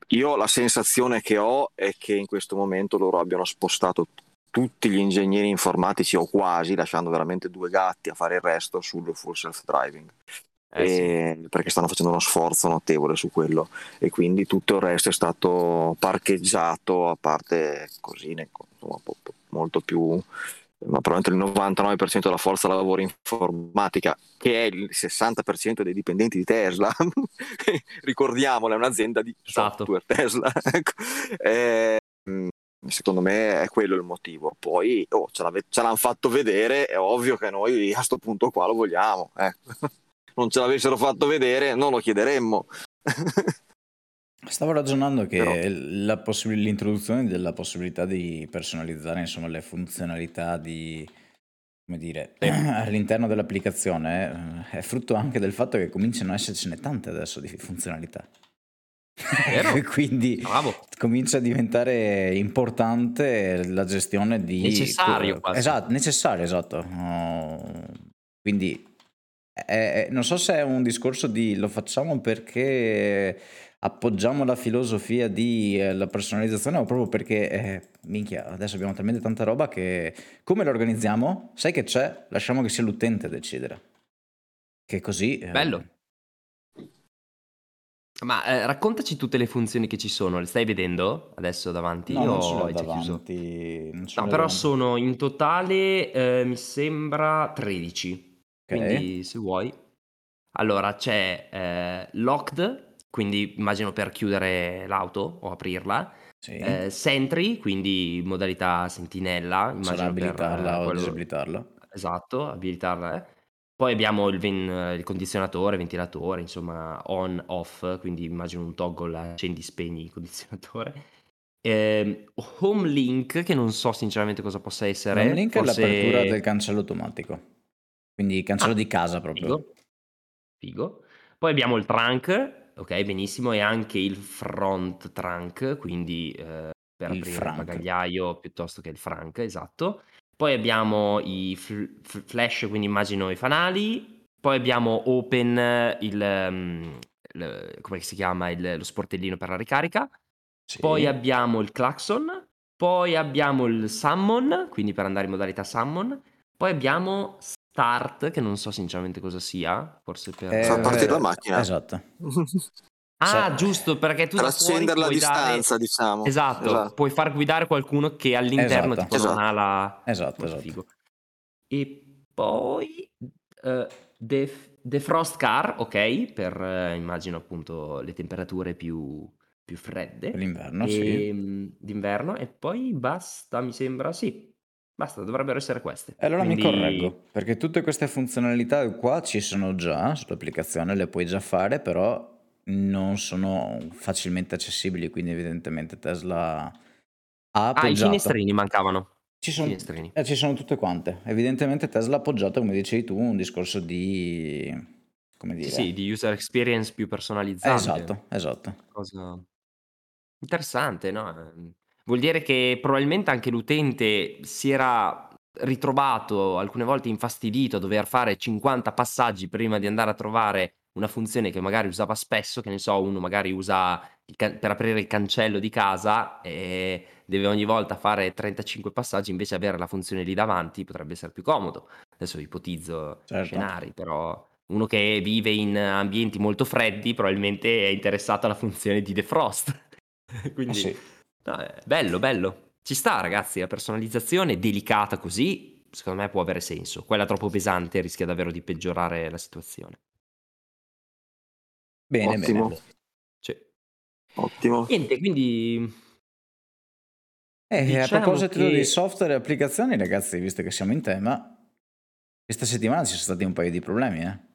io la sensazione che ho è che in questo momento loro abbiano spostato tutti gli ingegneri informatici o quasi, lasciando veramente due gatti a fare il resto sul full self-driving. Eh, sì. perché stanno facendo uno sforzo notevole su quello e quindi tutto il resto è stato parcheggiato a parte cosine insomma, molto più ma probabilmente il 99% della forza lavoro informatica, che è il 60% dei dipendenti di Tesla, ricordiamolo, è un'azienda di esatto. software Tesla. ecco. eh, secondo me è quello il motivo. Poi oh, ce, ce, l'hanno fatto vedere, è ovvio che noi a questo punto qua lo vogliamo. Eh. Non ce l'avessero fatto vedere, non lo chiederemmo. Stavo ragionando che Però... poss- l'introduzione della possibilità di personalizzare insomma, le funzionalità di, come dire, all'interno dell'applicazione eh, è frutto anche del fatto che cominciano a essercene tante adesso di funzionalità. Quindi Bravo. comincia a diventare importante la gestione di... Necessario quasi. Esatto, necessario, esatto. Uh, quindi eh, non so se è un discorso di lo facciamo perché appoggiamo la filosofia della eh, personalizzazione o proprio perché, eh, minchia, adesso abbiamo talmente tanta roba che come lo organizziamo? Sai che c'è? Lasciamo che sia l'utente a decidere. Che così... Eh... Bello. Ma eh, raccontaci tutte le funzioni che ci sono, le stai vedendo adesso davanti? No, non ce l'ho davanti. Non ce no, però davanti. sono in totale, eh, mi sembra, 13. Okay. Quindi se vuoi. Allora c'è eh, Locked, quindi immagino per chiudere l'auto o aprirla. Sì. Eh, Sentry, quindi modalità sentinella, immagino Sarà abilitarla per, o quello... disabilitarla. Esatto, abilitarla. Eh. Poi abbiamo il, ven- il condizionatore, ventilatore, insomma, on, off, quindi immagino un toggle accendi, spegni il condizionatore. Eh, Home Link, che non so sinceramente cosa possa essere. Home Link forse... è l'apertura del cancello automatico, quindi cancello ah, di casa proprio. Figo. figo. Poi abbiamo il trunk, ok, benissimo, e anche il front trunk, quindi eh, per il aprire frank. il bagagliaio piuttosto che il frank, esatto. Poi abbiamo i fl- flash, quindi immagino i fanali. Poi abbiamo open il, um, il come si chiama il, lo sportellino per la ricarica. Sì. Poi abbiamo il clacson, poi abbiamo il summon, quindi per andare in modalità summon. Poi abbiamo start, che non so sinceramente cosa sia, forse per... Eh, Fa partire la macchina. Esatto. ah, cioè, giusto, perché tu per accenderla a distanza, dare... diciamo. Esatto, esatto, puoi far guidare qualcuno che all'interno esatto. tipo esatto. non ha la... Esatto, esatto. Figo. E poi... Uh, def- defrost car, ok, per uh, immagino appunto le temperature più più fredde. L'inverno, e, sì. Ehm, d'inverno e poi basta, mi sembra, sì. Basta, dovrebbero essere queste. E allora Quindi... mi correggo, perché tutte queste funzionalità qua ci sono già sull'applicazione, le puoi già fare, però non sono facilmente accessibili, quindi evidentemente Tesla ha appoggiato. Ah, i finestrini mancavano. Ci sono, eh, ci sono tutte quante. Evidentemente Tesla ha appoggiato, come dicevi tu, un discorso di... come dire... Sì, di user experience più personalizzata. Esatto, esatto. Cosa... Interessante, no, ehm, vuol dire che probabilmente anche l'utente si era ritrovato alcune volte infastidito a dover fare 50 passaggi prima di andare a trovare una funzione che magari usava spesso, che ne so, uno magari usa can per aprire il cancello di casa e deve ogni volta fare 35 passaggi, invece avere la funzione lì davanti potrebbe essere più comodo. Adesso ipotizzo Certo. scenari, però uno che vive in ambienti molto freddi probabilmente è interessato alla funzione di defrost. Quindi, Eh sì. no, bello, bello. Ci sta, ragazzi, la personalizzazione delicata così, secondo me può avere senso. Quella troppo pesante rischia davvero di peggiorare la situazione. Bene, Ottimo. bene. Sì. Ottimo. Niente, quindi Eh, a diciamo proposito di che... software e applicazioni, ragazzi, visto che siamo in tema, questa settimana ci sono stati un paio di problemi, eh.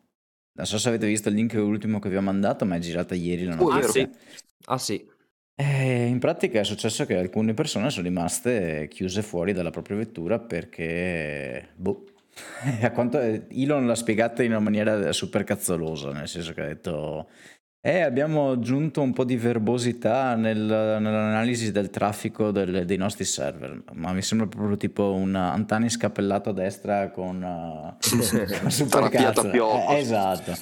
Non so se avete visto il link ultimo che vi ho mandato, ma è girata ieri la Ah notizia. sì, ah sì. Eh, in pratica è successo che alcune persone sono rimaste chiuse fuori dalla propria vettura perché, boh, a quanto Elon l'ha spiegata in una maniera super cazzolosa, nel senso che ha detto, eh, abbiamo aggiunto un po' di verbosità nel- nell'analisi del traffico del- dei nostri server, ma mi sembra proprio tipo un Antani scappellato a destra con uh, super cazzo. Eh, esatto.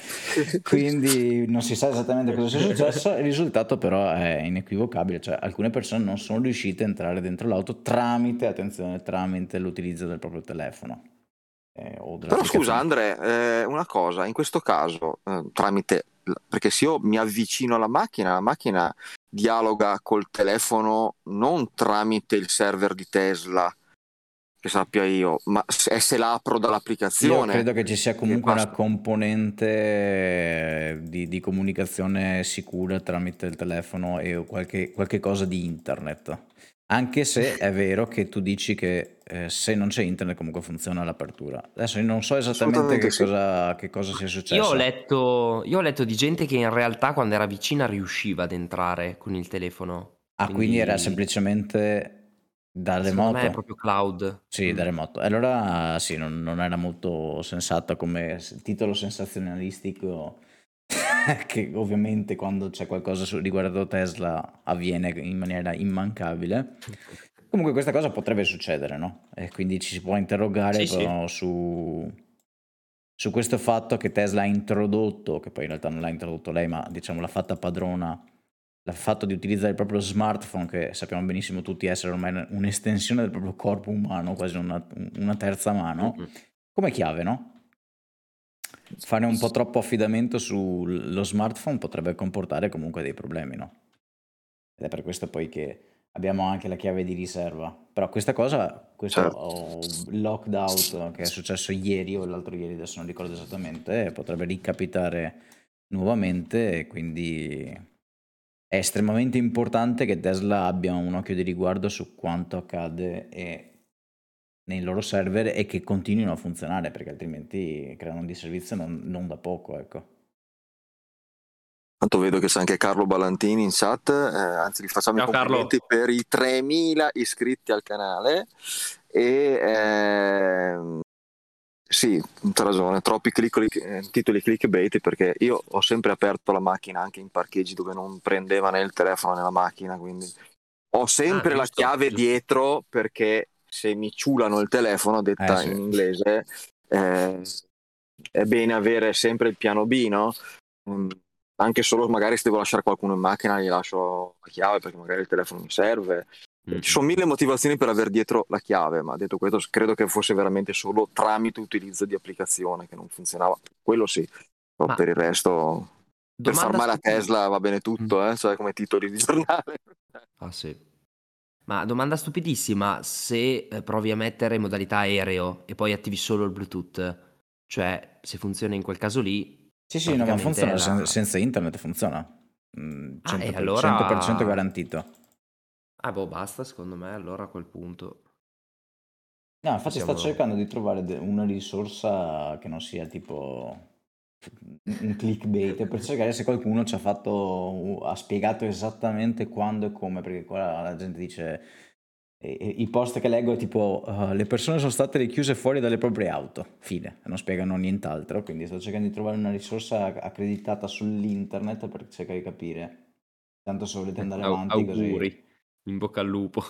Quindi non si sa esattamente cosa sia successo, il risultato però è inequivocabile, cioè alcune persone non sono riuscite a entrare dentro l'auto tramite, attenzione, tramite l'utilizzo del proprio telefono. Eh, Però scusa. Andre, eh, una cosa, in questo caso, eh, tramite, perché se io mi avvicino alla macchina, la macchina dialoga col telefono non tramite il server di Tesla, che sappia io, ma se, se l'apro Io dall'applicazione. credo che ci sia che comunque una componente eh, di, di comunicazione sicura tramite il telefono e qualche, qualche cosa di internet. Anche se è vero che tu dici che eh, se non c'è internet comunque funziona l'apertura. Adesso io non so esattamente che sì. cosa, che cosa sia Io ho successo. letto, io ho letto di gente che in realtà quando era vicina riusciva ad entrare con il telefono. Ah, quindi era Quindi semplicemente da me è remoto? proprio cloud. Sì, da Mm. remoto. E Allora sì, non, non era molto sensato come titolo sensazionalistico, che ovviamente quando c'è qualcosa riguardo Tesla avviene in maniera immancabile. Comunque questa cosa potrebbe succedere, no? E quindi ci si può interrogare Sì, sì. però su, su questo fatto che Tesla ha introdotto, che poi in realtà non l'ha introdotto lei, ma diciamo l'ha fatta padrona, l'ha fatto di utilizzare il proprio smartphone, che sappiamo benissimo tutti essere ormai un'estensione del proprio corpo umano, quasi una, una terza mano, come chiave, no? Fare un po' troppo affidamento sullo smartphone potrebbe comportare comunque dei problemi, no? Ed è per questo poi che abbiamo anche la chiave di riserva. Però questa cosa, questo Certo. lockdown che è successo ieri o l'altro ieri, adesso non ricordo esattamente, potrebbe ricapitare nuovamente e quindi è estremamente importante che Tesla abbia un occhio di riguardo su quanto accade e nei loro server e che continuino a funzionare perché altrimenti creano un disservizio non, non da poco, ecco. Tanto vedo che c'è anche Carlo Ballantini in chat, eh, anzi gli facciamo Ciao, i complimenti Carlo. per i 3000 iscritti al canale e eh, sì, c'ha ragione, troppi click, eh, titoli clickbait perché io ho sempre aperto la macchina anche in parcheggi dove non prendeva né il telefono né la macchina, quindi ho sempre ah, la chiave giusto. dietro perché se mi ciulano il telefono, detta eh, sì. in inglese, eh, è bene avere sempre il piano B, no? Mm, anche solo magari se devo lasciare qualcuno in macchina gli lascio la chiave perché magari il telefono mi serve. Mm. Ci sono mille motivazioni per avere dietro la chiave, ma detto questo credo che fosse veramente solo tramite utilizzo di applicazione che non funzionava. Quello sì, ma per il resto... Per far male a Tesla va bene tutto, mm. eh? cioè come titoli di giornale. Ah sì. Ma domanda stupidissima, se eh, provi a mettere in modalità aereo e poi attivi solo il Bluetooth, cioè se funziona in quel caso lì... Sì, sì, no, ma funziona la... sen- senza internet, funziona. 100%, mm, ah, allora... 100% garantito. Ah, boh, basta secondo me allora a quel punto. No, infatti Possiamo... sto cercando di trovare una risorsa che non sia tipo un clickbait. Per cercare se qualcuno ci ha fatto ha spiegato esattamente quando e come perché qua la gente dice i post che leggo è tipo uh, le persone sono state richiuse fuori dalle proprie auto. Fine. Non spiegano nient'altro. Quindi sto cercando di trovare una risorsa accreditata sull'internet per cercare di capire. Tanto se volete andare avanti auguri. Così. in bocca al lupo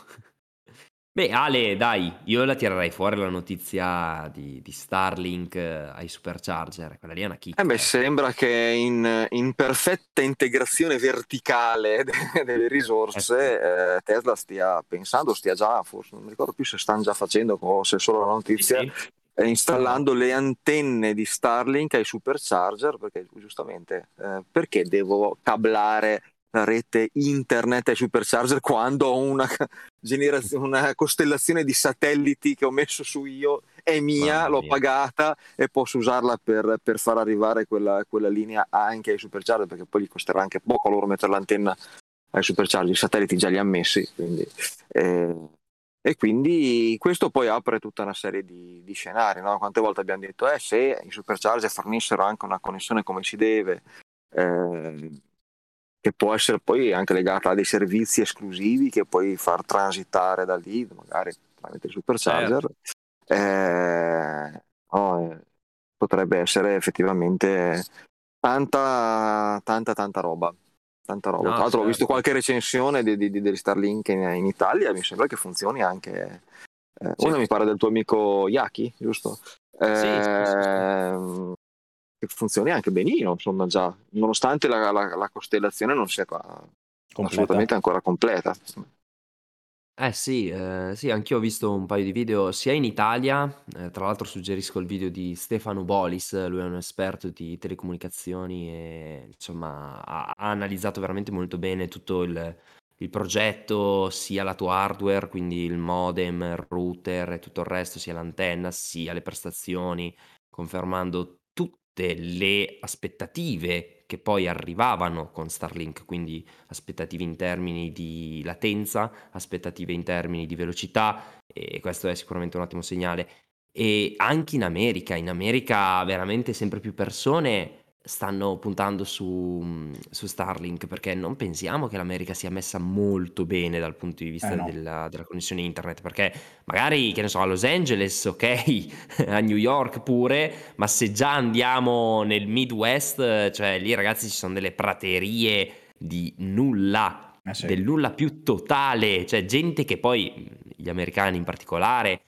Beh, Ale, dai, io la tirerei fuori la notizia di, di Starlink eh, ai supercharger, quella lì è una chicca. Eh beh, sembra che in, in perfetta integrazione verticale de- delle risorse eh, Tesla stia pensando, stia già, forse non mi ricordo più se stanno già facendo o se è solo la notizia, sì. Eh, installando le antenne di Starlink ai supercharger, perché giustamente, eh, perché devo cablare la rete internet ai supercharger quando ho una, una costellazione di satelliti che ho messo su io è mia, l'ho pagata e posso usarla per, per far arrivare quella, quella, linea anche ai supercharger perché poi gli costerà anche poco a loro mettere l'antenna ai supercharger, i satelliti già li ha messi quindi, eh, e quindi questo poi apre tutta una serie di, di scenari no? quante volte abbiamo detto eh, se i supercharger fornissero anche una connessione come si deve eh, che può essere poi anche legata a dei servizi esclusivi che puoi far transitare da lì, magari tramite il supercharger. Certo. Eh, no, eh, potrebbe essere effettivamente tanta, tanta, tanta roba. Tanta roba. No, Tra l'altro, certo. ho visto certo. qualche recensione di, di, di Starlink in, in, Italia. Mi sembra che funzioni anche. Eh, sì. Una mi pare del tuo amico Yaki, giusto? Eh, sì, sì, sì, ehm, che funzioni anche benino, insomma, già, nonostante la, la, la costellazione non sia assolutamente ancora completa. Eh sì, eh, sì, anch'io ho visto un paio di video sia in Italia, eh, tra l'altro suggerisco il video di Stefano Bolis, lui è un esperto di telecomunicazioni e insomma ha, ha analizzato veramente molto bene tutto il, il progetto, sia lato hardware, quindi il modem, il router e tutto il resto, sia l'antenna, sia le prestazioni, confermando tutte le aspettative che poi arrivavano con Starlink, quindi aspettative in termini di latenza, aspettative in termini di velocità, e questo è sicuramente un ottimo segnale. E anche in America, in America veramente sempre più persone stanno puntando su, mhmm, su Starlink perché non pensiamo che l'America sia messa molto bene dal punto di vista Eh no. della, della connessione internet, perché magari, che ne so, a Los Angeles, ok, a New York pure, ma se già andiamo nel Midwest, cioè lì ragazzi ci sono delle praterie di nulla, Eh sì. del nulla più totale, cioè gente che poi, gli americani in particolare,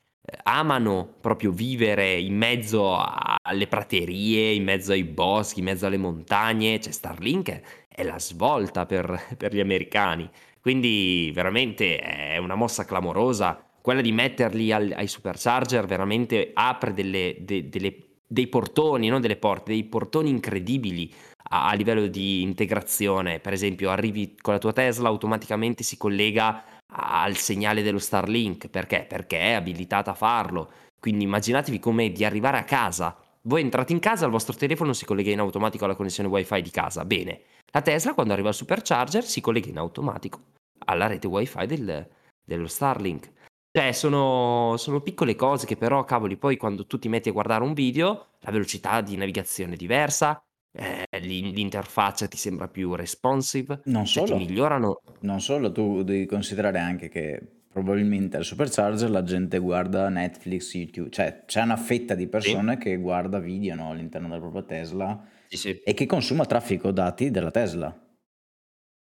amano proprio vivere in mezzo alle praterie, in mezzo ai boschi, in mezzo alle montagne, cioè Starlink è la svolta per, per gli americani, quindi veramente è una mossa clamorosa, quella di metterli al, ai supercharger veramente apre delle, de, delle, dei portoni, non delle porte, dei portoni incredibili a, a livello di integrazione, per esempio arrivi con la tua Tesla, automaticamente si collega al segnale dello Starlink, perché? Perché è abilitata a farlo. Quindi immaginatevi come di arrivare a casa. Voi entrate in casa, il vostro telefono si collega in automatico alla connessione wifi di casa. Bene, la Tesla quando arriva al supercharger si collega in automatico alla rete wifi del, dello Starlink. Cioè, sono, sono piccole cose che però, cavoli, poi quando tu ti metti a guardare un video, la velocità di navigazione è diversa, eh, l'interfaccia ti sembra più responsive, Non cioè ti solo, migliorano. non solo, tu devi considerare anche che probabilmente al supercharger la gente guarda Netflix, YouTube, cioè c'è una fetta di Sì, persone che guarda video no, all'interno della propria Tesla sì, sì. e che consuma traffico dati della Tesla,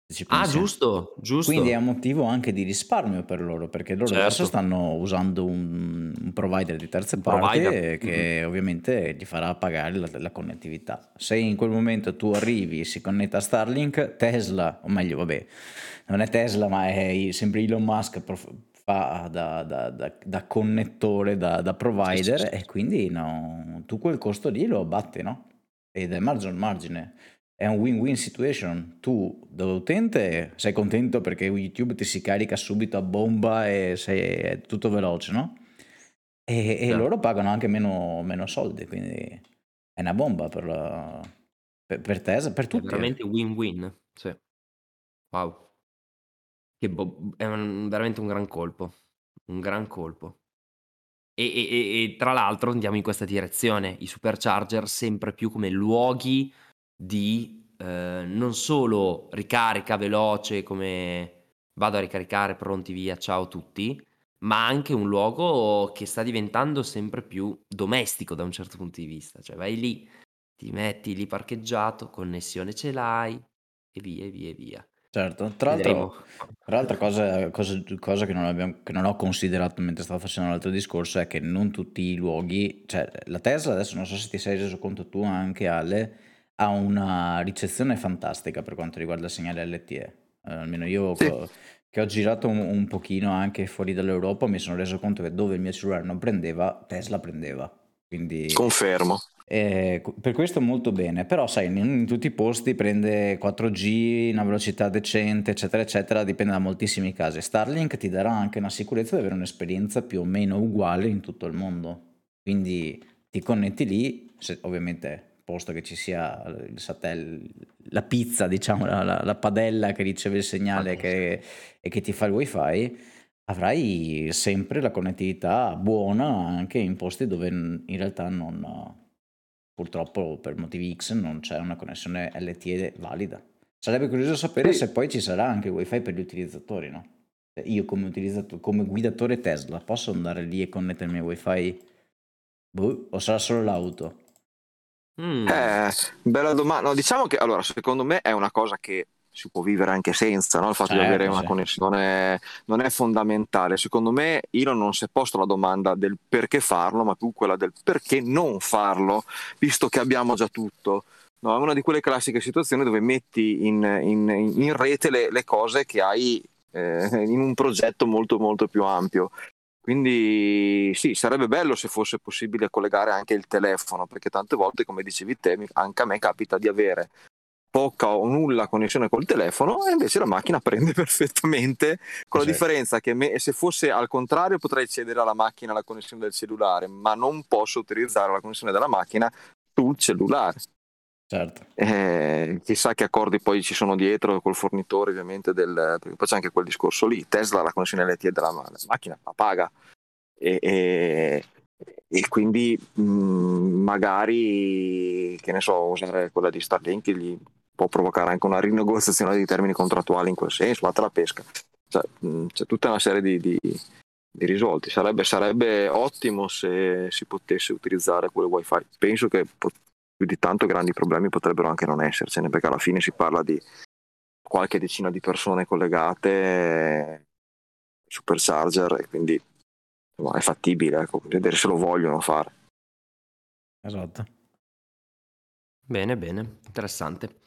ci Ah, pensi. giusto, Quindi è un giusto. motivo anche di risparmio per loro, perché loro adesso Certo, stanno usando un, un provider di terze un parti eh, Mhm. che ovviamente gli farà pagare la, la connettività. Se in quel momento tu arrivi, si connetta a Starlink, Tesla, o meglio, vabbè, non è Tesla, ma è i- sempre Elon Musk prof- fa da, da- da- da connettore, da, da Sì, sì, provider, sì. e quindi no, tu quel costo lì lo abbatti, no? Ed è margine margine. È un win-win situation. Tu, da utente, sei contento perché YouTube ti si carica subito a bomba e sei, è tutto veloce, no? E, e Certo. loro pagano anche meno, meno soldi, quindi è una bomba per, la- per, per Tesla, per È tutti. eh. veramente win-win. Sì. Wow. Che bo- è un- veramente un gran colpo. Un gran colpo. E- e- e tra l'altro andiamo in questa direzione, i supercharger sempre più come luoghi di eh, non solo ricarica veloce come vado a ricaricare pronti via, ciao a tutti, ma anche un luogo che sta diventando sempre più domestico da un certo punto di vista. Cioè vai lì, ti metti lì parcheggiato, connessione ce l'hai e via e via e via. Certo, tra l'altro, tra l'altra cosa, cosa- cosa che, non abbiamo- che non ho considerato mentre stavo facendo l'altro discorso è che non tutti i luoghi, cioè la Tesla adesso non so se ti sei reso conto tu anche Ale, ha una ricezione fantastica per quanto riguarda il segnale LTE. Eh, almeno io Sì. co- che ho girato un, un pochino anche fuori dall'Europa mi sono reso conto che dove il mio cellulare non prendeva, Tesla prendeva. Quindi Confermo. eh, per questo molto bene, però sai, in, in tutti i posti prende 4G, una velocità decente, eccetera, eccetera, dipende da moltissimi casi. Starlink ti darà anche una sicurezza di avere un'esperienza più o meno uguale in tutto il mondo. Quindi ti connetti lì, se- ovviamente posto che ci sia il satellite, la pizza, diciamo, la, la- la padella che riceve il segnale che- e che ti fa il wifi, avrai sempre la connettività buona anche in posti dove in realtà non, purtroppo per motivi X non c'è una connessione LTE valida. Sarebbe curioso sapere Sì. se poi ci sarà anche wifi per gli utilizzatori, no? Cioè, Io come come guidatore Tesla posso andare lì e connettermi al wifi? Boh, o sarà solo l'auto? Mm. Eh, bella domanda. No, diciamo che allora, secondo me è una cosa che si può vivere anche senza, no? Il fatto di Certo, avere una sì. connessione non è fondamentale. Secondo me Elon non si è posto la domanda del perché farlo, ma più quella del perché non farlo, visto che abbiamo già tutto. No, è una di quelle classiche situazioni dove metti in, in- in rete le, le cose che hai eh, in un progetto molto molto più ampio. Quindi sì, sarebbe bello se fosse possibile collegare anche il telefono, perché tante volte, come dicevi te, anche a me capita di avere poca o nulla connessione col telefono e invece la macchina prende perfettamente, con la Sì. differenza che me- se fosse al contrario potrei cedere alla macchina la connessione del cellulare, ma non posso utilizzare la connessione della macchina sul cellulare. Certo. Eh, chissà che accordi poi ci sono dietro col fornitore ovviamente del, perché poi c'è anche quel discorso lì Tesla la connessione LTE della la macchina la paga. E, e- e quindi mh, magari che ne so usare quella di Starlink gli può provocare anche una rinegoziazione di termini contrattuali in quel senso fatta la pesca. Cioè, mh, c'è tutta una serie di, di- di risvolti sarebbe, sarebbe ottimo se si potesse utilizzare quel wifi. Penso che pot- più di tanto grandi problemi potrebbero anche non essercene, perché alla fine si parla di qualche decina di persone collegate, eh, supercharger, e quindi insomma, è fattibile, ecco, vedere se lo vogliono fare. Esatto. Bene, bene, interessante.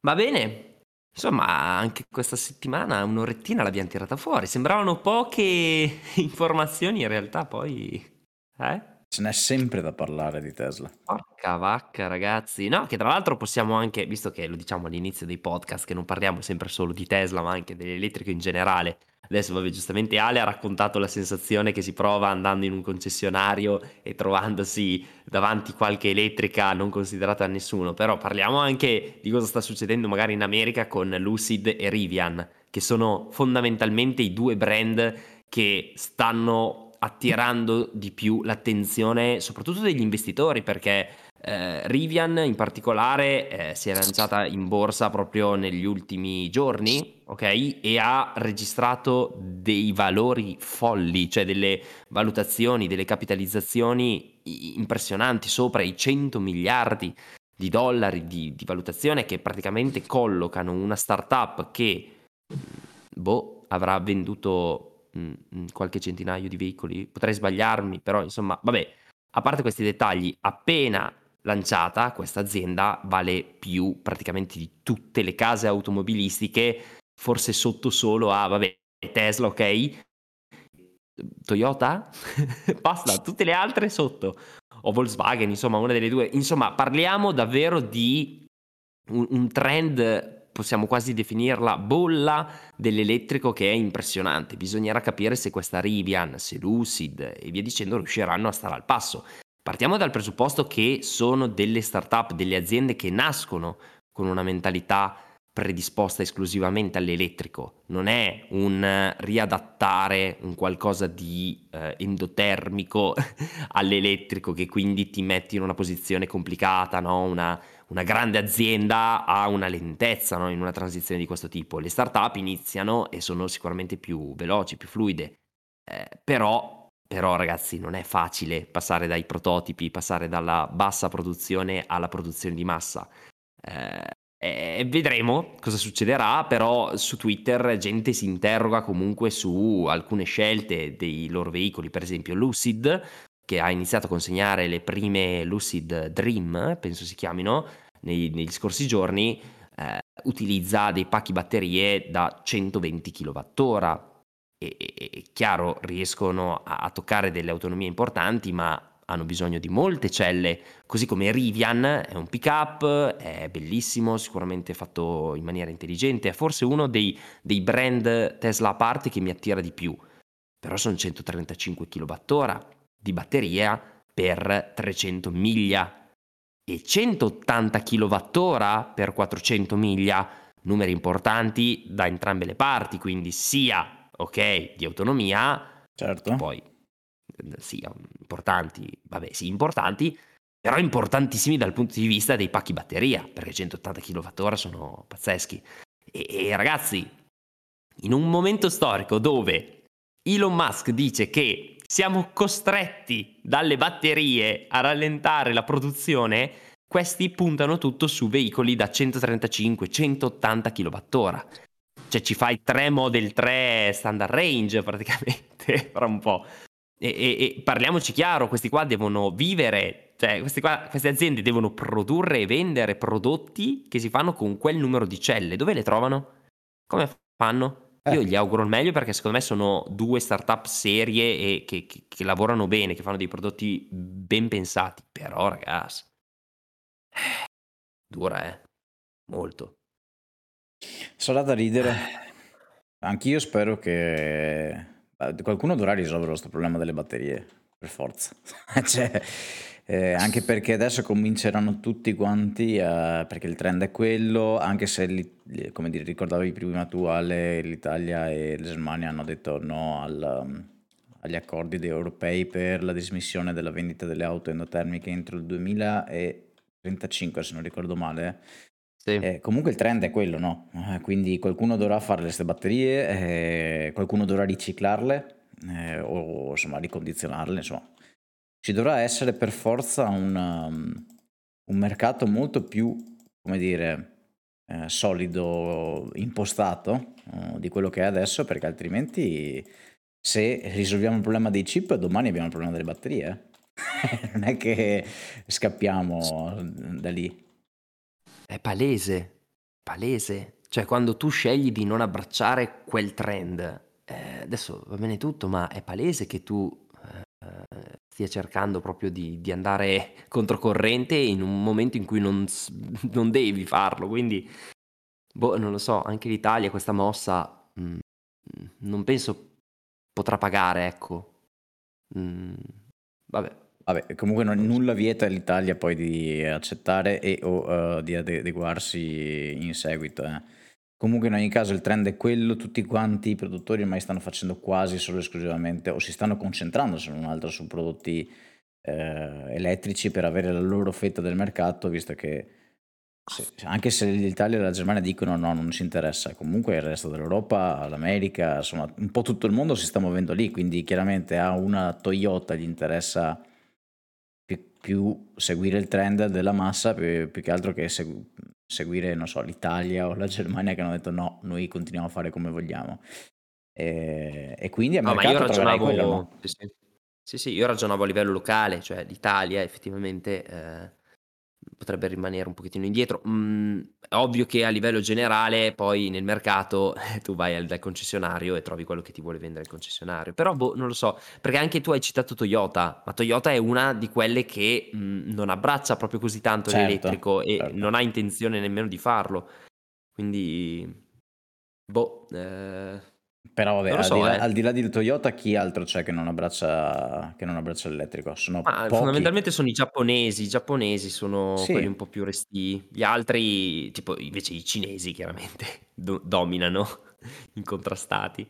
Va bene. Insomma, anche questa settimana un'orettina l'abbiamo tirata fuori. Sembravano poche informazioni, in realtà poi... Eh? Ce n'è sempre da parlare di Tesla. Porca vacca, ragazzi. No, che tra l'altro possiamo anche, visto che lo diciamo all'inizio dei podcast, che non parliamo sempre solo di Tesla, ma anche dell'elettrico in generale. Adesso, vabbè, giustamente Ale ha raccontato la sensazione che si prova andando in un concessionario e trovandosi davanti qualche elettrica non considerata da nessuno. Però parliamo anche di cosa sta succedendo magari in America con Lucid e Rivian, che sono fondamentalmente i due brand che stanno attirando di più l'attenzione soprattutto degli investitori perché eh, Rivian in particolare eh, si è lanciata in borsa proprio negli ultimi giorni, ok? E ha registrato dei valori folli, cioè delle valutazioni, delle capitalizzazioni impressionanti, sopra i 100 miliardi di dollari di, di valutazione che praticamente collocano una startup che, boh, avrà venduto mh, mh, qualche centinaio di veicoli. Potrei sbagliarmi, però insomma, vabbè. A parte questi dettagli, appena lanciata, questa azienda vale più praticamente di tutte le case automobilistiche, forse sotto solo a, vabbè, Tesla, ok? Toyota? Basta, tutte le altre sotto. O Volkswagen, insomma, una delle due. Insomma, parliamo davvero di un, un trend possiamo quasi definirla bolla dell'elettrico che è impressionante. Bisognerà capire se questa Rivian, se Lucid e via dicendo riusciranno a stare al passo. Partiamo dal presupposto che sono delle start-up, delle aziende che nascono con una mentalità predisposta esclusivamente all'elettrico, non è un riadattare un qualcosa di eh, endotermico all'elettrico che quindi ti metti in una posizione complicata, no? una, una, grande azienda ha una lentezza no? in una transizione di questo tipo. Le start-up iniziano e sono sicuramente più veloci, più fluide, eh, però però ragazzi non è facile passare dai prototipi, passare dalla bassa produzione alla produzione di massa. Eh, e vedremo cosa succederà, però su Twitter gente si interroga comunque su alcune scelte dei loro veicoli, per esempio Lucid, che ha iniziato a consegnare le prime Lucid Dream, penso si chiamino, nei, negli scorsi giorni, eh, utilizza dei pacchi batterie da 120 kWh e, e, chiaro riescono a, a toccare delle autonomie importanti, ma hanno bisogno di molte celle, così come Rivian è un pick up, è bellissimo, sicuramente fatto in maniera intelligente, è forse uno dei, dei brand Tesla a parte che mi attira di più, però sono 135 kWh di batteria per 300 miglia e 180 kWh per 400 miglia, numeri importanti da entrambe le parti, quindi sia ok, di autonomia, certo. poi sì, importanti, vabbè, sì, importanti, però importantissimi dal punto di vista dei pacchi batteria, perché 180 kWh sono pazzeschi. E, e ragazzi, in un momento storico dove Elon Musk dice che siamo costretti dalle batterie a rallentare la produzione, questi puntano tutto su veicoli da 135-180 kWh. Cioè ci fai tre Model 3 standard range praticamente fra un po'. E, e, e, parliamoci chiaro, questi qua devono vivere, cioè qua, queste aziende devono produrre e vendere prodotti che si fanno con quel numero di celle. Dove le trovano? Come fanno? Eh. Io gli auguro il meglio perché secondo me sono due startup serie e che, che, che lavorano bene, che fanno dei prodotti ben pensati. Però ragazzi, dura eh, molto. Sarà da ridere. Anch'io spero che qualcuno dovrà risolvere questo problema delle batterie, per forza. Cioè, eh, anche perché adesso cominceranno tutti quanti a perché il trend è quello, anche se come dire, ricordavi prima tu Ale, l'Italia e la Germania hanno detto no al, agli accordi europei per la dismissione della vendita delle auto endotermiche entro il 2035, se non ricordo male. Sì. Eh, comunque il trend è quello, no? Eh, quindi qualcuno dovrà fare queste batterie, eh, qualcuno dovrà riciclarle eh, o insomma ricondizionarle, insomma. Ci dovrà essere per forza un, um, un mercato molto più, come dire, eh, solido, impostato uh, di quello che è adesso, perché altrimenti se risolviamo il problema dei chip, domani abbiamo il problema delle batterie. non è che scappiamo da lì. È palese, palese. Cioè, quando tu scegli di non abbracciare quel trend, eh, adesso va bene tutto, ma è palese che tu eh, stia cercando proprio di, di, andare controcorrente in un momento in cui non, non, devi farlo. Quindi, boh, non lo so, anche l'Italia questa mossa mh, mm, non penso potrà pagare, ecco. Mm, vabbè. Vabbè, comunque non, nulla vieta all'Italia poi di accettare e o uh, di adeguarsi in seguito. Eh. Comunque in ogni caso il trend è quello, tutti quanti i produttori ormai stanno facendo quasi solo esclusivamente o si stanno concentrando se non altro su prodotti eh, elettrici per avere la loro fetta del mercato, visto che se, anche se l'Italia e la Germania dicono no, non ci interessa, comunque il resto dell'Europa, l'America, insomma un po' tutto il mondo si sta muovendo lì, quindi chiaramente a una Toyota gli interessa più, seguire il trend della massa più, più che altro che segu- seguire, non so, l'Italia o la Germania che hanno detto no, noi continuiamo a fare come vogliamo. E, e quindi a no, mercato ma io ragionavo... quello, no? sì, sì. sì, sì, io ragionavo a livello locale, cioè l'Italia effettivamente eh, potrebbe rimanere un pochettino indietro. Mm, è ovvio che a livello generale poi nel mercato tu vai al, dal concessionario e trovi quello che ti vuole vendere il concessionario. Però boh, non lo so, perché anche tu hai citato Toyota, ma Toyota è una di quelle che mm, non abbraccia proprio così tanto certo, l'elettrico e certo. non ha intenzione nemmeno di farlo. Quindi, boh, eh, però vabbè, al, so, di là, eh. al, di là, di Toyota, chi altro c'è che non abbraccia, che non abbraccia l'elettrico? Sono fondamentalmente sono i giapponesi, i giapponesi sono sì. quelli un po' più resti. Gli altri, tipo invece i cinesi chiaramente, do- dominano, incontrastati.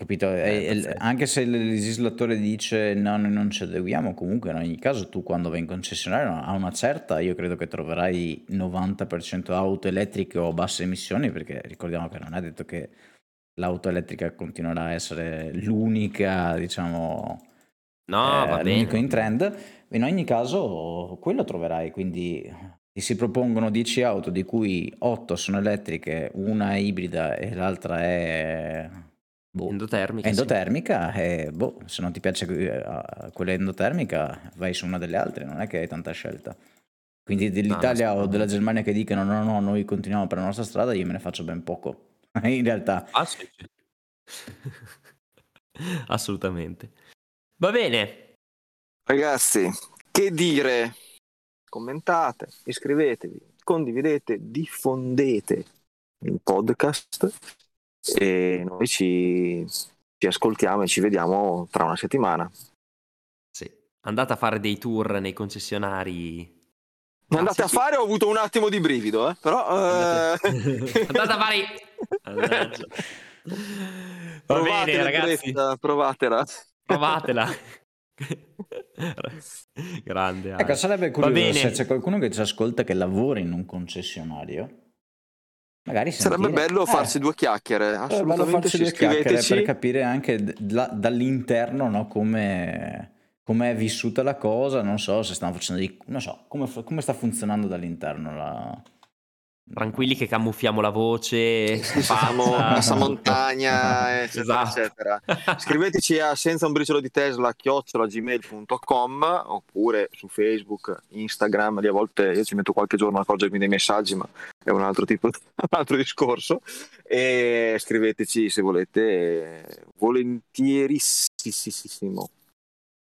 Capito? Eh, anche se il legislatore dice no, noi non ci adeguiamo, comunque in ogni caso tu quando vai in concessionario a una certa, io credo che troverai 90% auto elettriche o basse emissioni, perché ricordiamo che non è detto che l'auto elettrica continuerà a essere l'unica, diciamo, no, eh, l'unico in trend. In ogni caso, quello troverai, quindi ti si propongono 10 auto, di cui 8 sono elettriche, una è ibrida e l'altra è... Boh, endotermica. Endotermica, sì. e boh, se non ti piace eh, quella endotermica, vai su una delle altre, non è che hai tanta scelta. Quindi dell'Italia no, o della Germania che dicano no, no, noi continuiamo per la nostra strada, io me ne faccio ben poco. in realtà. Ah, sì, sì. Assolutamente. Va bene. Ragazzi, che dire? Commentate, iscrivetevi, condividete, diffondete il podcast e noi ci, ci ascoltiamo e ci vediamo tra una settimana. Sì, andate a fare dei tour nei concessionari andate ah, sì, a fare, ho avuto un attimo di brivido, eh? però... Andate, eh... andate a fare... Va provatela, bene, ragazzi. provatela. Provatela. Grande. Ecco, sarebbe curioso se c'è qualcuno che ci ascolta che lavora in un concessionario. Magari sentire... Sarebbe bello eh, farci due chiacchiere. Assolutamente farci due chiacchiere per capire anche d- dall'interno no, come come è vissuta la cosa, non so se stanno facendo di... non so, come, come sta funzionando dall'interno la... Tranquilli che camuffiamo la voce, siamo bassa montagna, eccetera, esatto. eccetera. Scriveteci a senza un briciolo di Tesla chiocciolagmail.com oppure su Facebook, Instagram, lì a volte io ci metto qualche giorno a accorgermi dei messaggi, ma è un altro tipo, un altro discorso. E scriveteci se volete, volentierissimo.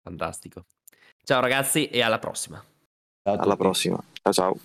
Fantastico. Ciao ragazzi e alla prossima. Alla prossima. Ciao ciao.